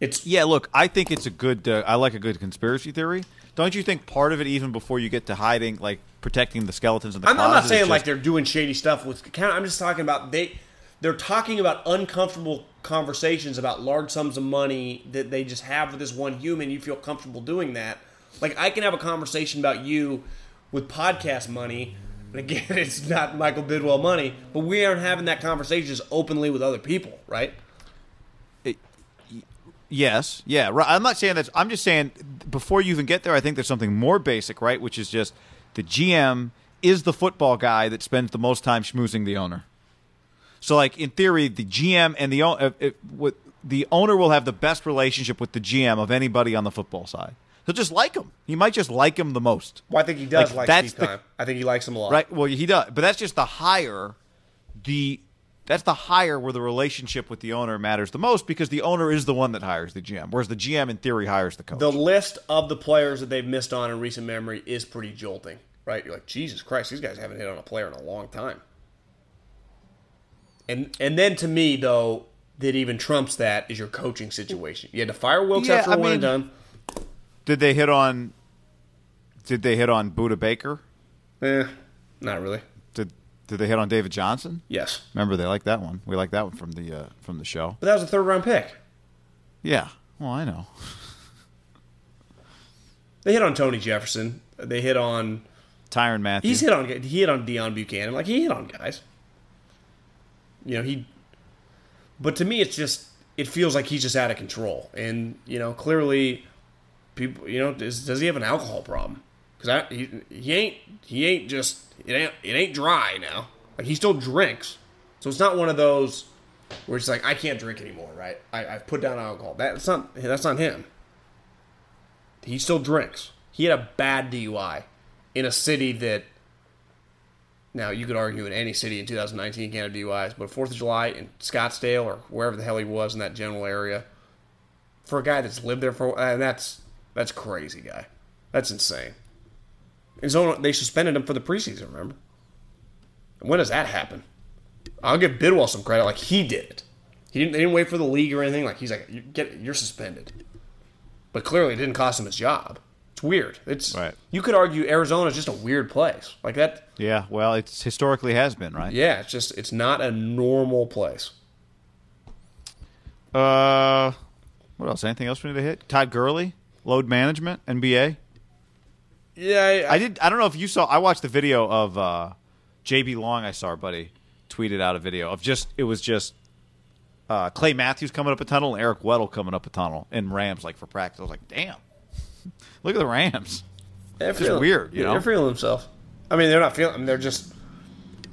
It's Yeah, look, I think it's a good. Uh, I like a good conspiracy theory. Don't you think part of it, even before you get to hiding, like protecting the skeletons in the I'm, I'm not saying like they're doing shady stuff with account. I'm just talking about they they're talking about uncomfortable conversations about large sums of money that they just have with this one human. You feel comfortable doing that. Like I can have a conversation about you with podcast money. And again, it's not Michael Bidwell money, but we aren't having that conversation just openly with other people, right? Yes, yeah. Right. I'm not saying that. I'm just saying before you even get there, I think there's something more basic, right? Which is just the GM is the football guy that spends the most time schmoozing the owner. So, like in theory, the GM and the uh, uh, with the owner will have the best relationship with the GM of anybody on the football side. He'll just like him. He might just like him the most. Well, I think he does Like, like, that's Steve the-. I think he likes him a lot. Right. Well, he does, but that's just the higher The that's the hire where the relationship with the owner matters the most because the owner is the one that hires the GM, whereas the GM in theory hires the coach. The list of the players that they've missed on in recent memory is pretty jolting, right? You're like, Jesus Christ, these guys haven't hit on a player in a long time. And and then to me though, that even trumps that is your coaching situation. You had to fire Wilks Yeah, after I one and mean- done. did they hit on? Did they hit on Budda Baker? Eh, not really. Did they hit on David Johnson? Yes, Remember they like that one. We like that one from the uh, from the show. but that was a third round pick. Yeah. Well, I know. They hit on Tony Jefferson. They hit on. Tyrann Mathieu. He's hit on. He hit on Deone Bucannon. Like he hit on guys. You know he. But to me, it's just it feels like he's just out of control, and you know clearly, people. You know, does, does he have an alcohol problem? Because he he ain't he ain't just it ain't it ain't dry now. Like he still drinks, so it's not one of those where it's like I can't drink anymore. Right? I I've put down alcohol. That's not that's not him. He still drinks. He had a bad DUI in a city that. Now you could argue in any city in 2019 can't have DUIs, but Fourth of July in Scottsdale or wherever the hell he was in that general area, for a guy that's lived there for, and that's that's crazy, guy. That's insane. His own, they suspended him for the preseason. Remember? And when does that happen? I'll give Bidwell some credit. Like he did it. He didn't. They didn't wait for the league or anything. Like he's like, you get, you're suspended. But clearly, it didn't cost him his job. It's weird. It's Right. You could argue Arizona is just a weird place. Like that. yeah. Well, it's historically has been right. Yeah, it's just it's not a normal place. Uh, what else? Anything else we need to hit? Todd Gurley, load management, NBA. Yeah, I did. I don't know if you saw. I watched the video of uh, JB Long. I saw our buddy tweeted out a video of just. It was just uh, Clay Matthews coming up a tunnel and Eric Weddle coming up a tunnel and Rams like for practice. I was like, damn, look at the Rams. They're It's just weird, you yeah, know? They're feeling themselves. I mean, they're not feeling. I mean, they're just.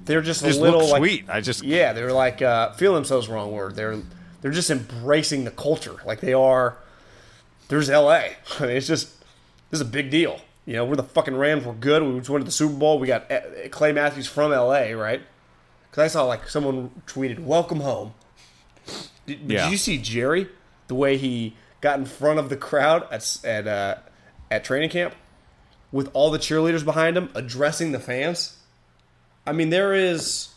They're just, just a little look like, sweet. I just Yeah, they're like uh, feeling themselves. Wrong word. They're they're just embracing the culture. Like they are. There's L.A. I mean, it's just this is a big deal. You know, we're the fucking Rams. We're good. We just went to the Super Bowl. We got uh, Clay Matthews from L.A. Right? Because I saw like someone tweeted, "Welcome home." Did, did Yeah. you see Jerry? The way he got in front of the crowd at at uh, at training camp with all the cheerleaders behind him addressing the fans. I mean, there is.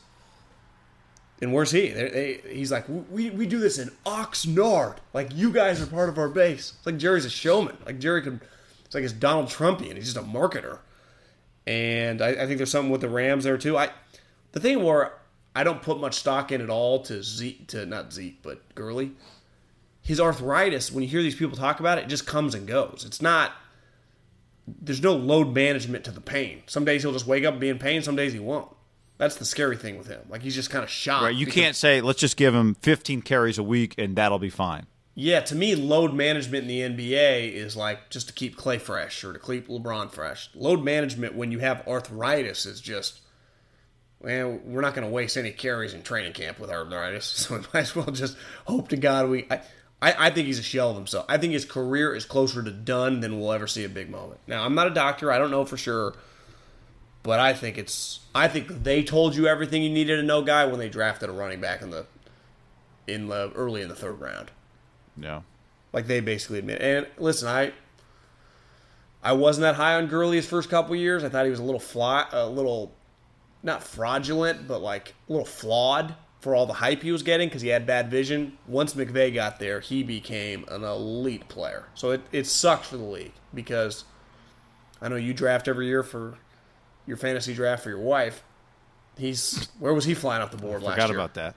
And where's he? They, they, he's like, we, we do this in Oxnard. Like, you guys are part of our base. It's like Jerry's a showman. Like, Jerry could. It's like it's Donald Trumpian. He's just a marketer. And I, I think there's something with the Rams there, too. I The thing where I don't put much stock in at all to Zeke, to not Zeke, but Gurley, his arthritis, when you hear these people talk about it, it just comes and goes. It's not there's no load management to the pain. Some days he'll just wake up and be in pain. Some days he won't. That's the scary thing with him. Like he's just kind of shocked. right. You because- can't say let's just give him 15 carries a week and that'll be fine. Yeah, to me, load management in the NBA is like just to keep Clay fresh or to keep LeBron fresh. Load management when you have arthritis is just, well, we're not going to waste any carries in training camp with arthritis, so we might as well just hope to God we. I, I, I think he's a shell of himself. I think his career is closer to done than we'll ever see a big moment. Now, I'm not a doctor. I don't know for sure. But I think it's. I think they told you everything you needed to know, guy, when they drafted a running back in the, in the early in the third round. Yeah. Like they basically admit. And listen, I I wasn't that high on Gurley his first couple years. I thought he was a little fly, a little not fraudulent, but like a little flawed for all the hype he was getting because he had bad vision. Once McVay got there, he became an elite player. So it, it sucks for the league because I know you draft every year for your fantasy draft for your wife. He's where was he flying off the board last Forgot about that.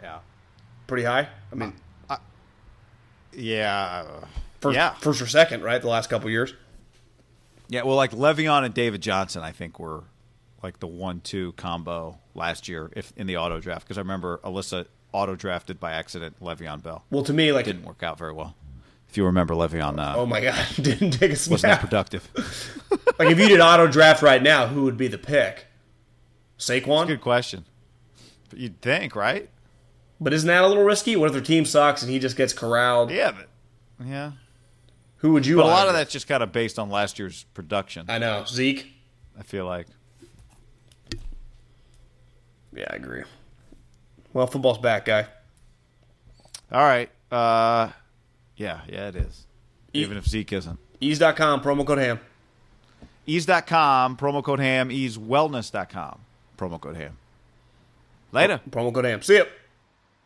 Yeah. Pretty high. I mean, Yeah. uh, first, yeah. first or second, right? The last couple years. Yeah, well, like Le'Veon and David Johnson, I think were like the one-two combo last year, if in the auto draft, because I remember Alyssa auto drafted by accident Le'Veon Bell. Well, to me, like Didn't work out very well. If you remember Le'Veon, uh, Oh my god, didn't take a snap. wasn't productive. like if you did auto draft right now, who would be the pick? Saquon? Good question. But you'd think, right? But isn't that a little risky? What if their team sucks and he just gets corralled? Yeah, but yeah. Who would you But a lot of that's just kind of based on last year's production. I know. Zeke? I feel like. Yeah, I agree. Well, football's back, guy. All right. Uh, yeah, yeah, it is. E- Even if Zeke isn't. Eaze.com, promo code ham. Eaze.com, promo code ham, eazewellness.com, promo code ham. Later. Promo code ham. See ya.